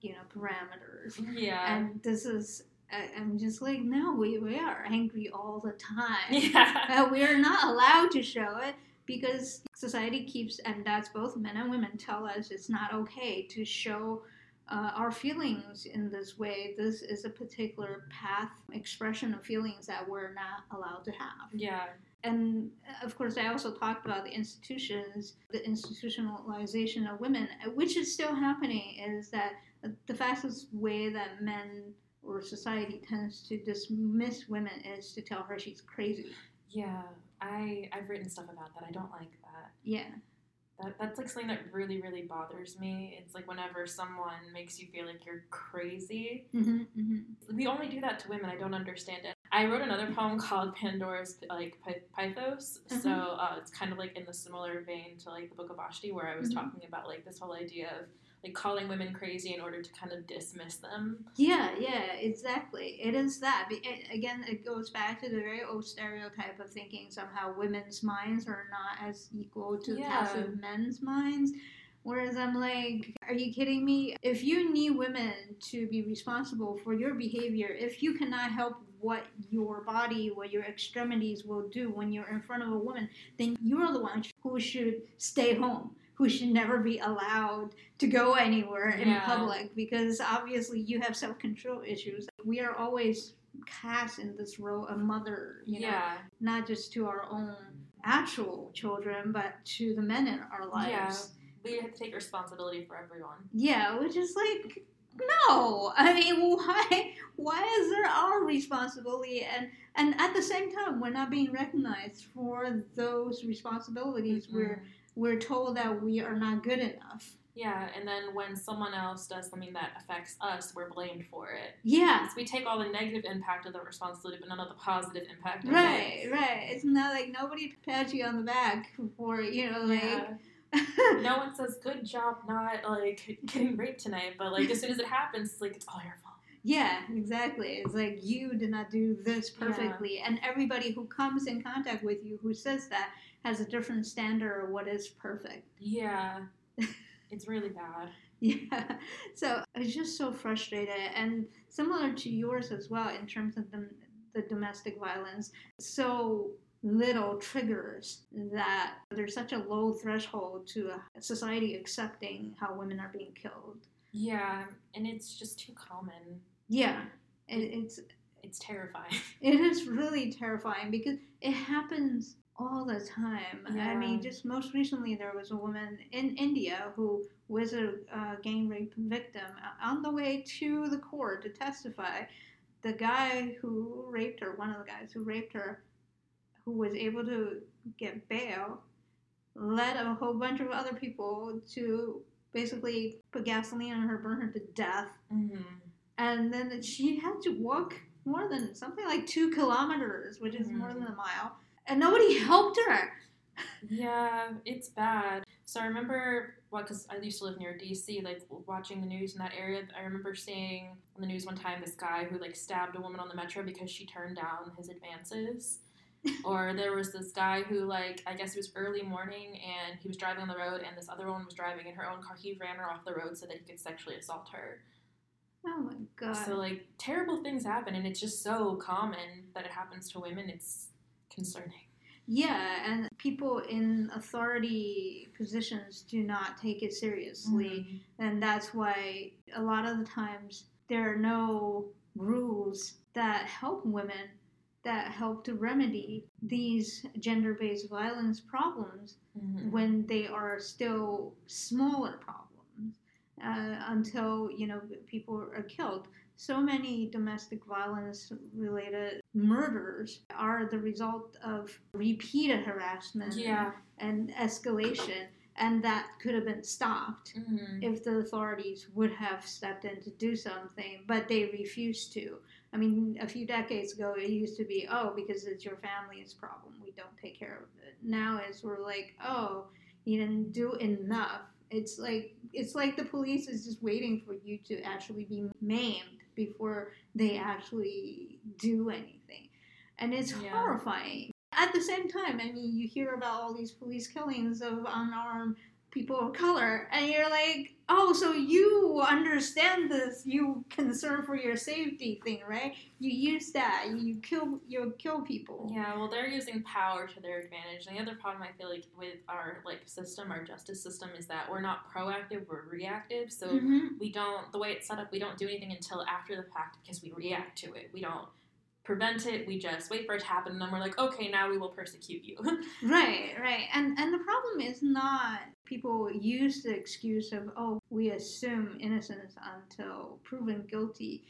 you know, parameters. yeah And this is, I, I'm just like, no, we, we are angry all the time. yeah we are not allowed to show it because society keeps, and that's both men and women tell us it's not okay to show uh, our feelings in this way. This is a particular path, expression of feelings that we're not allowed to have yeah and uh, of course, I also talked about the institutions, the institutionalization of women, uh, which is still happening. Is that the fastest way that men or society tends to dismiss women is to tell her she's crazy. yeah i i've written stuff about that i don't like that Yeah, That, that's like something that really, really bothers me. It's like whenever someone makes you feel like you're crazy. hmm hmm We only do that to women. I don't understand it. I wrote another poem called Pandora's like Pithos. So Mhm. uh, it's kind of like in the similar vein to like the Book of Vashti, where I was Mhm. talking about like this whole idea of like calling women crazy in order to kind of dismiss them. Yeah, yeah, exactly. It is that. It- again, it goes back to the very old stereotype of thinking somehow women's minds are not as equal to Yeah. passive men's minds. Whereas I'm like, are you kidding me? If you need women to be responsible for your behavior, if you cannot help what your body, what your extremities will do when you're in front of a woman, then you're the one who should stay home, who should never be allowed to go anywhere in Yeah. public because obviously you have self control issues. We are always cast in this role of mother, you know, not just to our own actual children, but to the men in our lives. We have to take responsibility for everyone. Yeah, which is like no. I mean, why? Why is there our responsibility and and at the same time we're not being recognized for those responsibilities? We're we're told that we are not good enough. Yeah, and then when someone else does something that affects us, we're blamed for it. Yeah. So we take all the negative impact of the responsibility, but none of the positive impact. Of Right, it. right. It's not like nobody pats you on the back for you know like. Yeah. no one says good job not like getting raped tonight, but like as soon as it happens, it's like it's all your fault. Yeah, exactly. It's like you did not do this perfectly. And everybody who comes in contact with you who says that has a different standard of what is perfect. Yeah, it's really bad. Yeah. So I was just so frustrated. And similar to yours as well in terms of the, the domestic violence. So little triggers that there's such a low threshold to a society accepting how women are being killed. Yeah, and it's just too common. Yeah. It, it's It's terrifying. It is really terrifying because it happens all the time. I mean, just most recently, there was a woman in India who was a uh, gang rape victim on the way to the court to testify. The guy who raped her, one of the guys who raped her, who was able to get bail, led a whole bunch of other people to basically put gasoline on her, burn her to death hmm and then she had to walk more than something like two kilometers, which is more Mhm. than a mile, and nobody helped her. Yeah, it's bad. So I remember, well, because I used to live near DC, like watching the news in that area. I remember seeing on the news one time this guy who like stabbed a woman on the metro because she turned down his advances. or there was this guy who like I guess it was early morning and he was driving on the road and this other woman was driving in her own car. He ran her off the road so that he could sexually assault her. Oh my god. So like terrible things happen, and it's just so common that it happens to women. It's concerning. yeah, and people in authority positions do not take it seriously. And that's why a lot of the times there are no rules that help women that help to remedy these gender based violence problems Mhm. when they are still smaller problems uh, until you know people are killed so many domestic violence related murders are the result of repeated harassment Yeah. and escalation and that could have been stopped Mhm. if the authorities would have stepped in to do something, but they refused to. I mean, a few decades ago, it used to be, oh, because it's your family's problem, we don't take care of it. Now it's we're like, oh, you didn't do enough. It's like it's like the police is just waiting for you to actually be maimed before they actually do anything, and it's Yeah. horrifying. At the same time, I mean, you hear about all these police killings of unarmed people of color, and you're like, oh, so you understand this, you concern for your safety thing, right? You use that, you kill, you kill people. Yeah, well, they're using power to their advantage. And the other problem I feel like with our like system, our justice system, is that we're not proactive; we're reactive. So Mhm. we don't the way it's set up. We don't do anything until after the fact because we react to it. We don't prevent it. We just wait for it to happen, and then we're like, okay, now we will persecute you. Right, right. And and the problem is not people use the excuse of oh we assume innocence until proven guilty.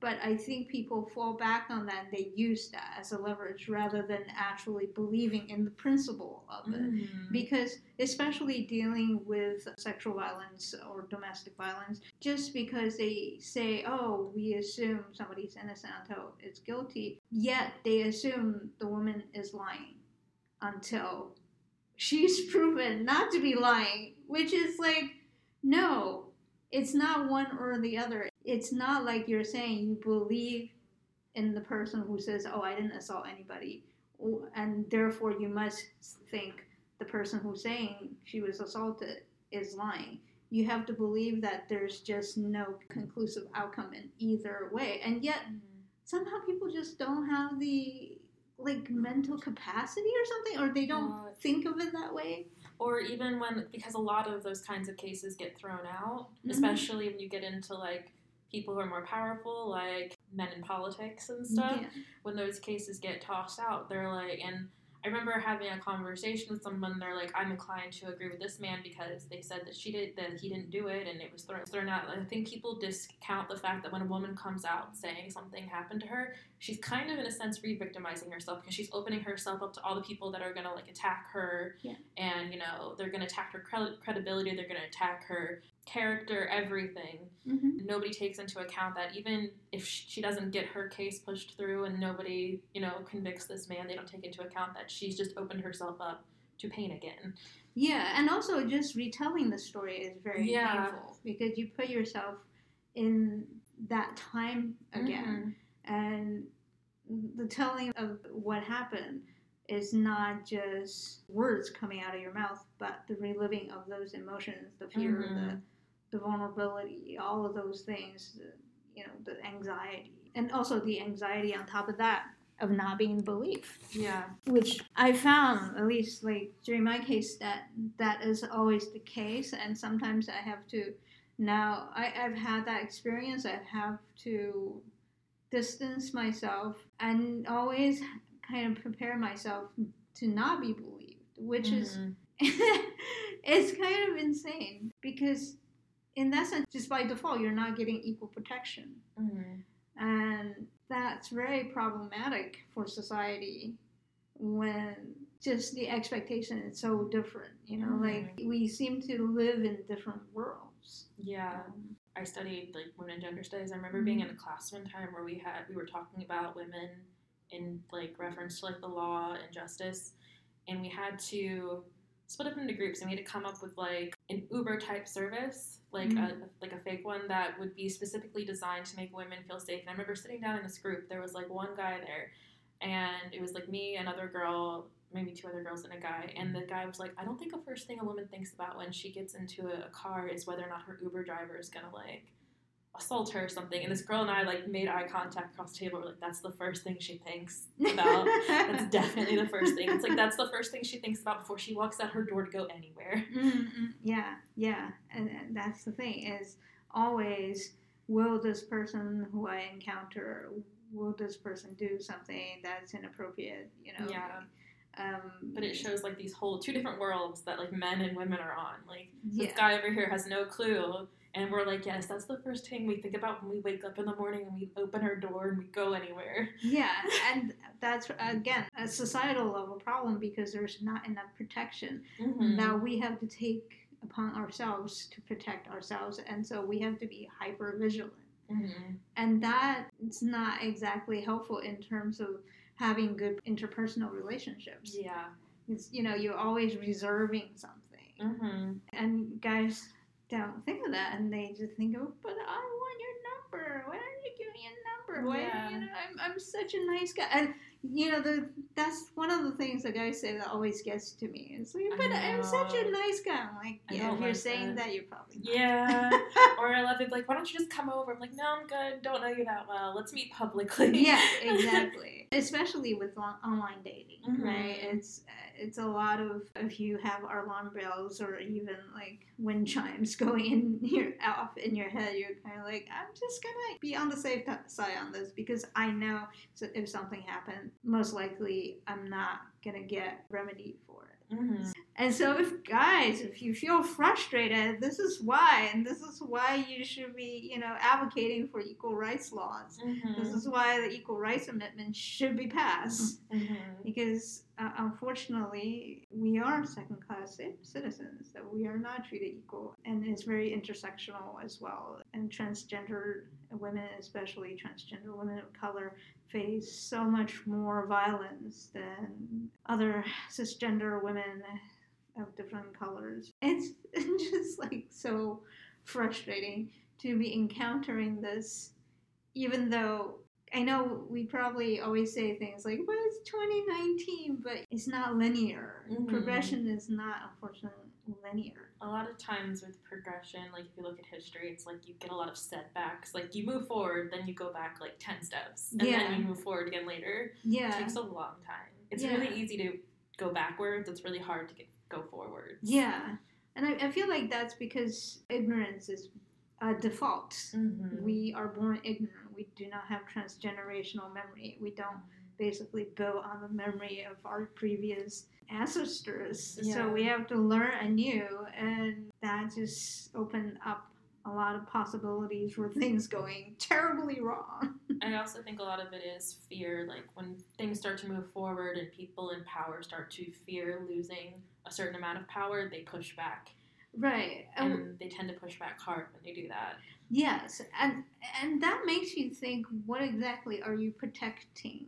But I think people fall back on that and they use that as a leverage rather than actually believing in the principle of it. Mhm. Because, especially dealing with sexual violence or domestic violence, just because they say, oh, we assume somebody's innocent until it's guilty, yet they assume the woman is lying until she's proven not to be lying, which is like, no, it's not one or the other. It's not like you're saying you believe in the person who says, oh, I didn't assault anybody, and therefore you must think the person who's saying she was assaulted is lying. You have to believe that there's just no conclusive outcome in either way. And yet, somehow people just don't have the like mental capacity or something or they don't think of it that way or even when because a lot of those kinds of cases get thrown out Mhm. especially when you get into like people who are more powerful like men in politics and stuff Yeah. when those cases get tossed out they're like and i remember having a conversation with someone they're like i'm inclined to agree with this man because they said that she did that he didn't do it and it was thrown, thrown out i think people discount the fact that when a woman comes out saying something happened to her she's kind of in a sense re-victimizing herself because she's opening herself up to all the people that are going to like attack her Yeah. and you know they're going to attack her cred- credibility they're going to attack her character everything mm-hmm. nobody takes into account that even if she doesn't get her case pushed through and nobody you know convicts this man they don't take into account that she's just opened herself up to pain again yeah and also just retelling the story is very Yeah. painful because you put yourself in that time again and the telling of what happened is not just words coming out of your mouth but the reliving of those emotions the fear the, Mhm. The vulnerability all of those things the, you know the anxiety and also the anxiety on top of that of not being believed yeah which i found at least like during my case that that is always the case and sometimes i have to now I, i've had that experience i have to distance myself and always kind of prepare myself to not be believed which is Mhm. it's kind of insane because in that sense just by default you're not getting equal protection. Mhm. and that's very problematic for society when just the expectation is so different you know like we seem to live in different worlds. Yeah. I studied like women and gender studies. I remember being in a class one time where we had we were talking about women in like reference to like the law and justice, and we had to split up into groups and we had to come up with like an Uber type service, like mm-hmm. a like a fake one that would be specifically designed to make women feel safe. And I remember sitting down in this group. There was like one guy there, and it was like me, another girl, maybe two other girls and a guy. And the guy was like, I don't think the first thing a woman thinks about when she gets into a car is whether or not her Uber driver is gonna like assault her or something. And this girl and I like made eye contact across the table. We're like, that's the first thing she thinks about. that's definitely the first thing. It's like that's the first thing she thinks about before she walks out her door to go anywhere. Mm-mm, yeah, yeah, and, and that's the thing is always will this person who I encounter will this person do something that's inappropriate? You know. Yeah. Um, But it shows like these whole two different worlds that like men and women are on. Like this guy over here has no clue. And we're like, yes, that's the first thing we think about when we wake up in the morning and we open our door and we go anywhere. Yeah, and that's again a societal level problem because there's not enough protection. Mhm. Now we have to take upon ourselves to protect ourselves, and so we have to be hyper vigilant. Mhm. And that's not exactly helpful in terms of having good interpersonal relationships. Yeah. It's, you know, you're always reserving something, hmm and guys don't think of that, and they just think, "Oh, but I want your number. Why don't you give me a number? Why, Yeah. you know, I'm, I'm such a nice guy." And you know, the that's one of the things that guys say that always gets to me. It's like, "But I'm such a nice guy." I'm like, "Yeah, if you're like saying that. that, you're probably not." Yeah. or I love it like, why don't you just come over? I'm like, no, I'm good. Don't know you that well. Let's meet publicly. yeah, exactly. Especially with on- online dating, Mhm. right? It's it's a lot of if you have alarm bells or even like wind chimes going in your off in your head, you're kind of like, I'm just gonna be on the safe side on this because I know if something happened, most likely I'm not gonna get remedy for it. hmm And so, if guys, if you feel frustrated, this is why, and this is why you should be, you know, advocating for equal rights laws. This is why the Equal Rights Amendment should be passed. hmm Because uh, unfortunately, we are second class citizens, that we are not treated equal. And it's very intersectional as well. And transgender women, especially transgender women of color, face so much more violence than other cisgender women of different colors. It's just like so frustrating to be encountering this, even though I know we probably always say things like, but it's 2019, but it's not linear. Mhm. Progression is not, unfortunately, linear. A lot of times with progression, like if you look at history, it's like you get a lot of setbacks. Like you move forward, then you go back like 10 steps, and Yeah. then you move forward again later. Yeah. It takes a long time. It's Yeah. really easy to go backwards, it's really hard to get, go forward. Yeah. And I, I feel like that's because ignorance is a default. Mhm. We are born ignorant. We do not have transgenerational memory. We don't basically build on the memory of our previous ancestors. Yeah. So we have to learn anew, and that just opened up a lot of possibilities for things going terribly wrong. I also think a lot of it is fear. Like when things start to move forward and people in power start to fear losing a certain amount of power, they push back. Right. And they tend to push back hard when they do that. Yes, and and that makes you think: what exactly are you protecting?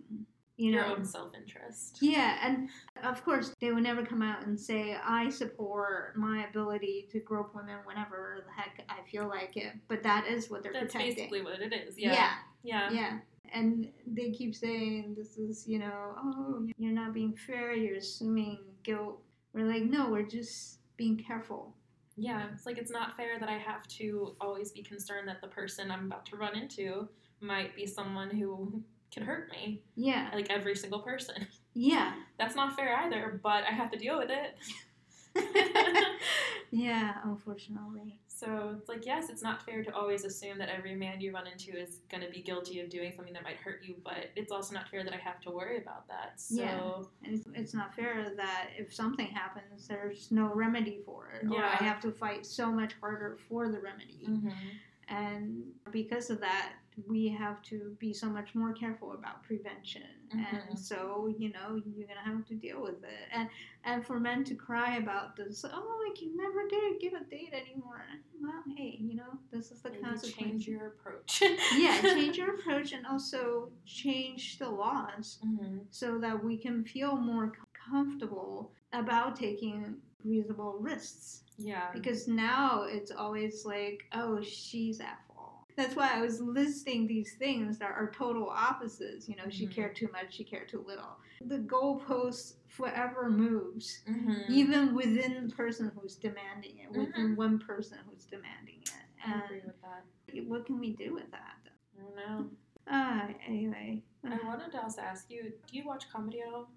You Your know. own self interest. Yeah, and of course they would never come out and say I support my ability to grope women whenever the heck I feel like it. But that is what they're That's protecting. basically what it is. Yeah. yeah, Yeah. yeah. And they keep saying this is, you know, oh, you're not being fair. You're assuming guilt. We're like, no, we're just being careful. Yeah, it's like it's not fair that I have to always be concerned that the person I'm about to run into might be someone who could hurt me. Yeah, Like every single person. yeah. That's not fair either, but I have to deal with it. yeah, unfortunately. So it's like, yes, it's not fair to always assume that every man you run into is going to be guilty of doing something that might hurt you, but it's also not fair that I have to worry about that. So, Yeah. And it's, not fair that if something happens, there's no remedy for it. Or Yeah. I have to fight so much harder for the remedy. Mhm. And because of that, we have to be so much more careful about prevention. Mhm. And so, you know, you're to have to deal with it. And and for men to cry about this, oh, I can never get, get a date anymore. Well, hey, you know, this is the Maybe consequence. change your approach. yeah, change your approach and also change the laws Mhm. so that we can feel more comfortable about taking reasonable risks. Yeah. Because now it's always like, oh, she's at. That's why I was listing these things that are total opposites. You know, she Mhm. cared too much, she cared too little. The goalpost forever moves, Mhm. even within the person who's demanding it, within Mhm. one person who's demanding it. I agree And with that. what can we do with that? I don't know. Uh, anyway, I wanted to also ask you: Do you watch comedy at all?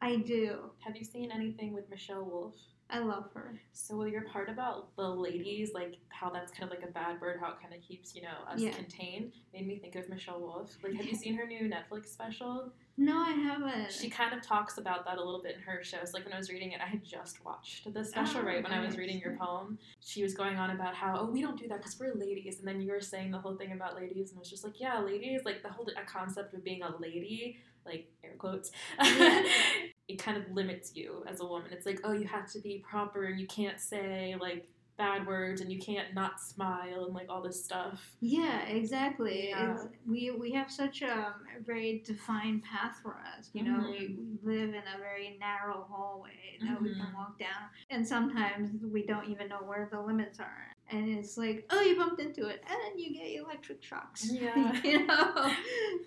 I do. Have you seen anything with Michelle Wolf? I love her. So your part about the ladies, like how that's kind of like a bad word, how it kind of keeps you know us Yeah. contained, made me think of Michelle Wolf. Like, have you seen her new Netflix special? No, I haven't. She kind of talks about that a little bit in her show. shows. Like when I was reading it, I had just watched the special Oh, right when I was reading your poem. She was going on about how oh we don't do that because we're ladies, and then you were saying the whole thing about ladies, and it was just like yeah, ladies, like the whole a concept of being a lady, like air quotes. Yeah. it kind of limits you as a woman. It's like, oh, you have to be proper and you can't say like bad words and you can't not smile and like all this stuff. Yeah, exactly. Yeah. We we have such a very defined path for us. You know, we, we live in a very narrow hallway that we can Mhm. walk down, and sometimes we don't even know where the limits are. And it's like, oh, you bumped into it, and you get electric shocks. Yeah. you know.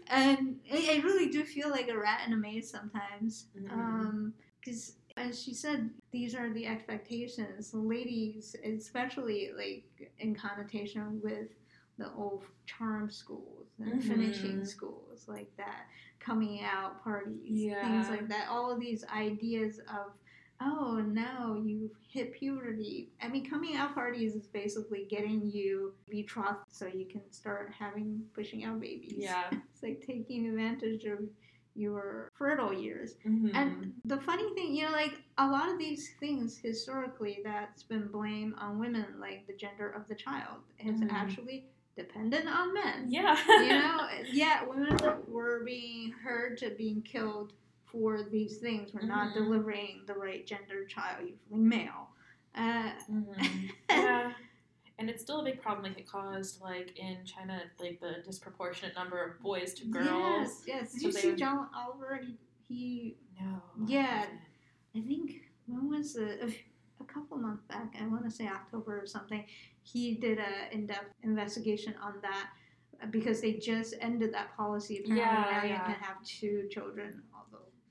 And I, I really do feel like a rat in a maze sometimes, Mhm. because. As she said, these are the expectations. Ladies, especially like in connotation with the old charm schools and Mhm. finishing schools, like that, coming out parties, Yeah. things like that. All of these ideas of, oh, now you've hit puberty. I mean, coming out parties is basically getting you betrothed so you can start having pushing out babies. Yeah. It's like taking advantage of your fertile years. Mhm. And the funny thing, you know, like a lot of these things historically that's been blamed on women, like the gender of the child, is Mhm. actually dependent on men. yeah. You know, yeah, women were being heard to being killed for these things. We're not Mhm. delivering the right gender child, usually male. Uh, Mhm. yeah. And it's still a big problem. Like it caused, like in China, like the disproportionate number of boys to girls. Yes, yes. Did So you see were- John Oliver? He, he No. Yeah. I think when was it? A, a couple months back. I want to say October or something. He did a in-depth investigation on that uh, because they just ended that policy. Apparently Yeah, now you can have two children.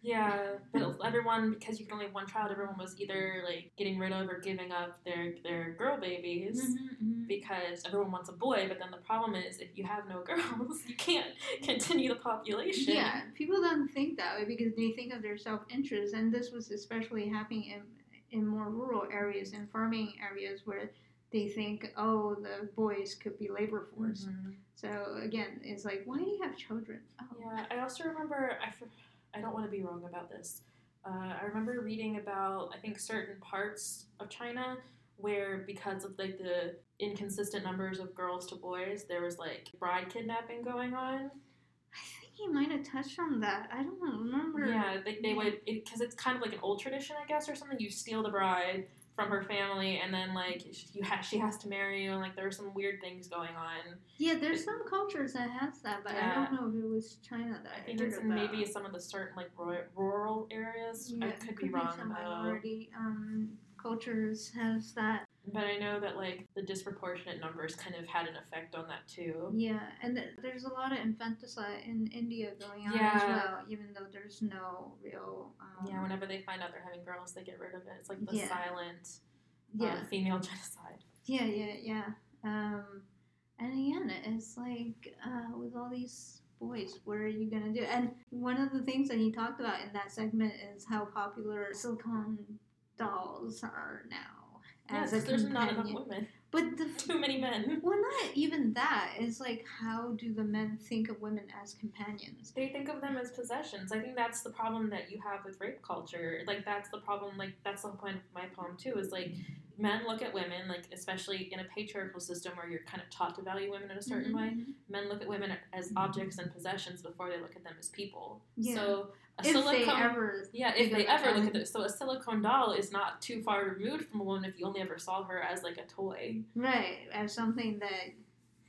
Yeah, but everyone because you can only have one child, everyone was either like getting rid of or giving up their their girl babies Mm-hmm, because everyone wants a boy. But then the problem is if you have no girls, you can't continue the population. yeah, people don't think that way because they think of their self-interest, and this was especially happening in in more rural areas and farming areas where they think, oh, the boys could be labor force. Mhm. So again, it's like, why do you have children? Oh, Yeah, I also remember. I, f- I don't want to be wrong about this. Uh, I remember reading about I think certain parts of China where because of like the inconsistent numbers of girls to boys, there was like bride kidnapping going on. I think he might have touched on that. I don't remember. Yeah, they, they would because it's kind of like an old tradition, I guess, or something. You steal the bride from her family, and then like you ha- she has to marry you, and like there are some weird things going on. Yeah, there's some cultures that has that, but I don't know if it was China that I, I think it's maybe some of the certain like ru- rural areas. yeah, I it could be wrong some though. minority um, cultures has that. But I know that like the disproportionate numbers kind of had an effect on that too. Yeah, and th- there's a lot of infanticide in India going on as well, even though there's no real. Um, Yeah, whenever they find out they're having girls, they get rid of it. It's like the Yeah. silent yeah, uh, female genocide. yeah, yeah, yeah. Um, and again, it's like uh, with all these boys, what are you gonna do? And one of the things that he talked about in that segment is how popular silicone dolls are now Yeah, as a 'cause there's not enough women. But the Too many men. well, not even that. It's like how do the men think of women as companions? They think of them as possessions. I think that's the problem that you have with rape culture. Like that's the problem. Like that's the whole point of my poem too. Is like men look at women, like especially in a patriarchal system where you're kind of taught to value women in a certain way. Mhm. Men look at women as objects and possessions before they look at them as people. Yeah. So a If silicone. they ever, yeah, if they ever look at this, so a silicone doll is not too far removed from a woman if you only ever saw her as like a toy. right, as something that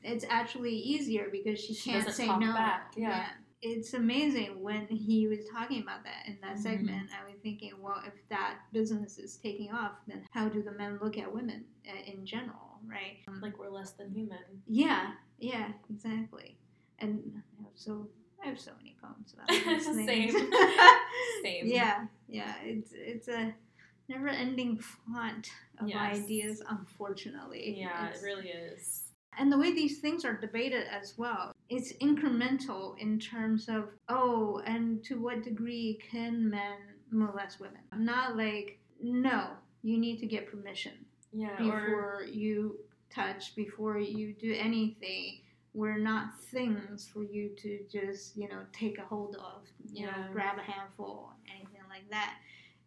it's actually easier because she, She can't doesn't say talk no. back, yeah. It's amazing when he was talking about that in that Mhm. segment. I was thinking, well, if that business is taking off, then how do the men look at women uh, in general, right? Like we're less than human. Yeah, yeah, exactly. And so I have so many poems about Same. Same. Yeah, yeah. It's it's a never ending font of Yes. ideas, unfortunately. Yeah, It's- it really is. And the way these things are debated as well, it's incremental in terms of, oh, and to what degree can men molest women? Not like, no, you need to get permission Yeah. Or before you touch, before you do anything. We're not things for you to just, you know, take a hold of, you know, grab a handful, anything like that.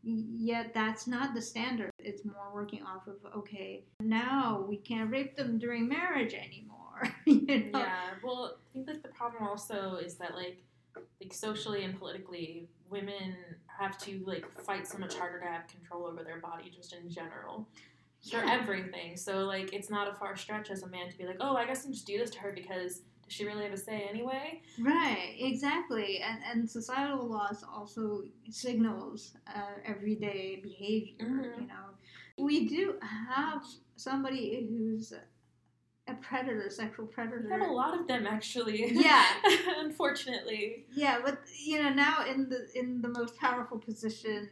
Yet that's not the standard. It's more working off of, okay, now we can't rape them during marriage anymore. you know? yeah. Well, I think that the problem also is that like like socially and politically, women have to like fight so much harder to have control over their body just in general. For Yeah. everything. So like it's not a far stretch as a man to be like, Oh, I guess I can just do this to her because does she really have a say anyway? Right, exactly, and and societal laws also signals uh, everyday behavior. Mhm. You know, we do have somebody who's a predator, sexual predator. We have a lot of them actually. Yeah. Unfortunately. Yeah, but you know now in the in the most powerful position,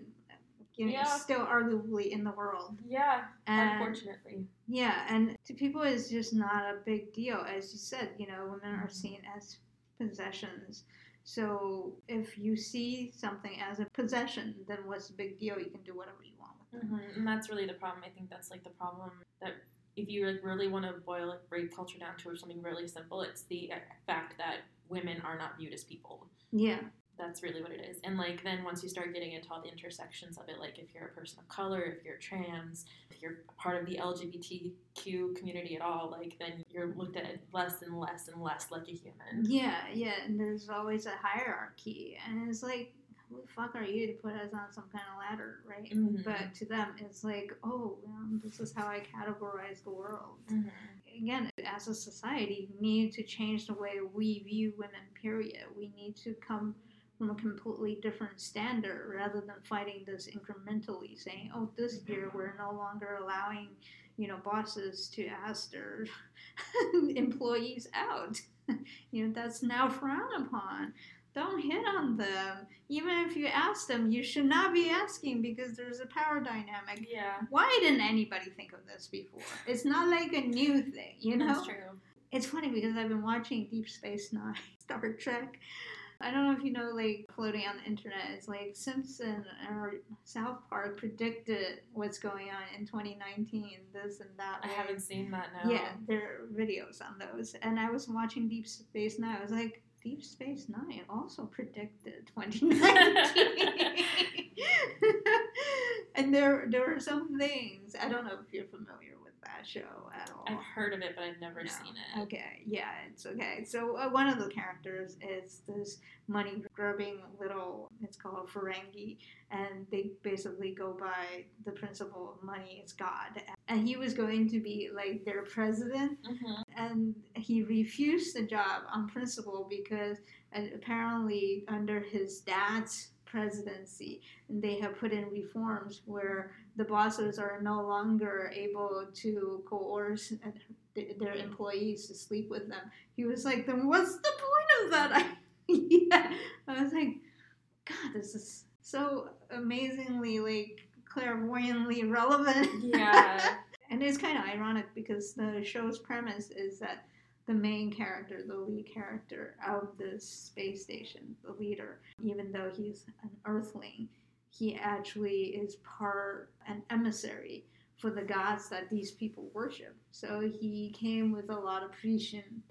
you know, Yeah. still arguably in the world. Yeah. And unfortunately. Yeah, and to people it's just not a big deal. As you said, you know, women are Mhm. seen as possessions. So if you see something as a possession, then what's the big deal? You can do whatever you want with it. hmm And that's really the problem. I think that's like the problem that if you like really want to boil like rape culture down to something really simple, it's the fact that women are not viewed as people. Yeah, That's really what it is. And like then once you start getting into all the intersections of it, like if you're a person of color, if you're trans, if you're part of the LGBTQ community at all, like then you're looked at less and less and less like a human. yeah, yeah. And there's always a hierarchy, and it's like, who the fuck are you to put us on some kind of ladder, right? Mhm. But to them, it's like, oh, well, this is how I categorize the world. Mhm. again, as a society, we need to change the way we view women, period. We need to come from a completely different standard rather than fighting this incrementally, saying, oh, this mm-hmm. year we're no longer allowing, you know, bosses to ask their employees out. you know, that's now frowned upon. Don't hit on them. Even if you ask them, you should not be asking because there's a power dynamic Yeah. why didn't anybody think of this before? It's not like a new thing, you know? That's true. It's funny because I've been watching Deep Space Nine, Star Trek. I don't know if you know, like, floating on the internet, it's like Simpson or South Park predicted what's going on in 2019, this and that. I way. haven't seen that now. Yeah, there are videos on those. And I was watching Deep Space Nine. I was like, Deep Space Nine also predicted 2019. and there, there were some things. I don't know if you're familiar with that show at all. I've heard of it, but I've never No. seen it. Okay, yeah, it's okay. So uh, one of the characters is this money grubbing little. It's called Ferengi, and they basically go by the principle of money is God. And he was going to be like their president, Mhm. and he refused the job on principle because apparently under his dad's presidency. And they have put in reforms where the bosses are no longer able to coerce their employees to sleep with them. He was like then what's the point of that? I, yeah. I was like god this is so amazingly like clairvoyantly relevant. Yeah. and it's kind of ironic because the show's premise is that the main character, the lead character of this space station, the leader, even though he's an earthling, he actually is part, an emissary for the gods that these people worship. So he came with a lot of appreciation.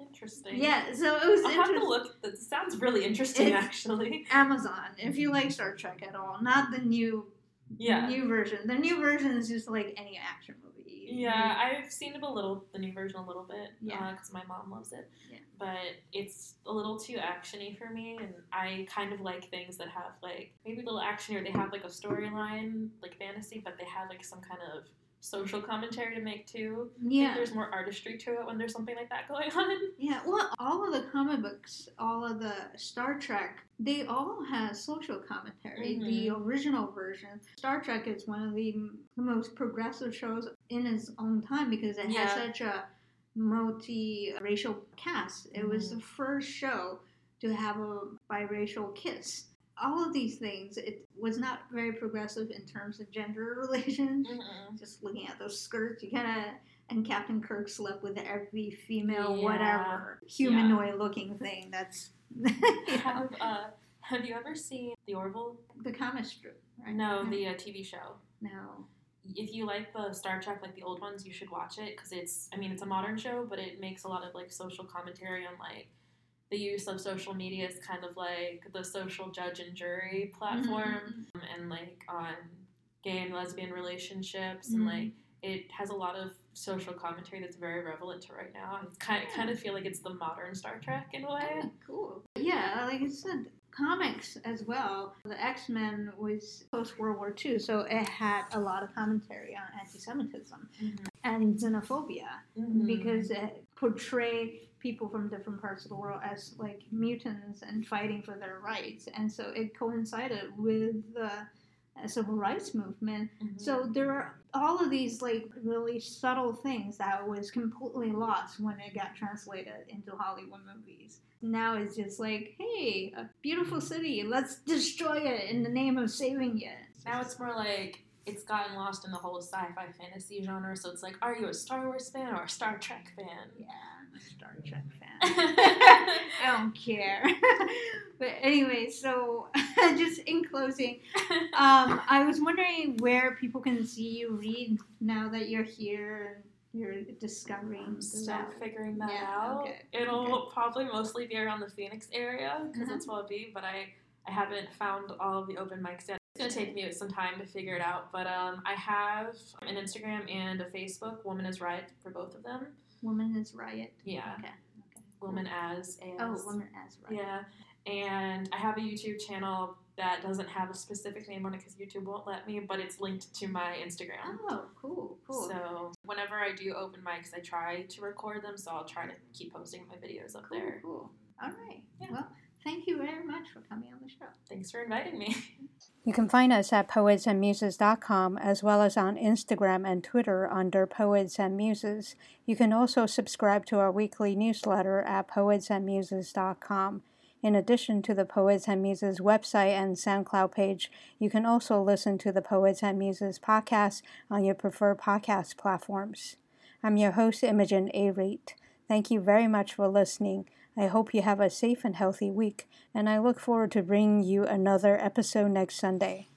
Interesting. Yeah, so it was I'll have to look. That sounds really interesting, It's- actually. Amazon, if you like Star Trek at all, not the new Yeah. new version. The new version is just like any action movie. Yeah, mm-hmm. I've seen it a little, the new version a little bit, Yeah. Uh, because my mom loves it. Yeah. But it's a little too actiony for me, and I kind of like things that have like maybe a little action or they have like a storyline, like fantasy, but they have like some kind of social commentary to make too. Yeah. there's more artistry to it when there's something like that going on. Yeah, well, all of the comic books, all of the Star Trek, they all have social commentary. The original version, Star Trek is one of the m- most progressive shows in its own time because it Yeah. has such a multi-racial cast. It was Mhm. the first show to have a biracial kiss. All of these things, it was not very progressive in terms of gender relations. Mm-mm. Just looking at those skirts, you kind of. And Captain Kirk slept with every female, Yeah. whatever humanoid looking thing. That's Have uh, Have you ever seen The Orville? the comic strip, right? No, the uh, TV show. no. If you like the Star Trek, like the old ones, you should watch it because it's. I mean, it's a modern show, but it makes a lot of like social commentary on like the use of social media is kind of like the social judge and jury platform, um, and like on gay and lesbian relationships, and Mhm. like it has a lot of social commentary that's very relevant to right now. I kind kind of feel like it's the modern Star Trek in a way. Oh, cool. Yeah, like I said, comics as well. The X Men was post World War II, so it had a lot of commentary on anti Semitism and xenophobia Mhm. because it portrayed people from different parts of the world as like mutants and fighting for their rights. And so it coincided with the uh, civil rights movement Mhm. so there are all of these like really subtle things that was completely lost when it got translated into Hollywood movies. Now it's just like, hey, a beautiful city, let's destroy it in the name of saving it. Now it's more like it's gotten lost in the whole sci-fi fantasy genre. So it's like, are you a Star Wars fan or a Star Trek fan? yeah, I'm a Star Trek fan. I don't care. but anyway, so just in closing, um, I was wondering where people can see you read now that you're here and you're discovering still figuring that Yeah, out. okay, It'll probably mostly be around the Phoenix area because Uh-huh. that's where I'll be. But I, I haven't found all of the open mics yet. It's gonna take me some time to figure it out. But um, I have an Instagram and a Facebook. Woman is Right for both of them. Woman is Riot. Yeah, Okay. okay. Woman as as. Oh, Woman as Riot. Yeah, and I have a YouTube channel that doesn't have a specific name on it because YouTube won't let me, but it's linked to my Instagram. Oh, cool, cool. So whenever I do open mics, I try to record them. So I'll try to keep posting my videos up cool, there. cool. All right. Yeah. Well, thank you very much for coming on the show. Thanks for inviting me. You can find us at poetsandmuses.com as well as on Instagram and Twitter under Poets and Muses. You can also subscribe to our weekly newsletter at poetsandmuses.com. In addition to the Poets and Muses website and SoundCloud page, you can also listen to the Poets and Muses podcast on your preferred podcast platforms. I'm your host, Imogen A. Rate. Thank you very much for listening. I hope you have a safe and healthy week, and I look forward to bringing you another episode next Sunday.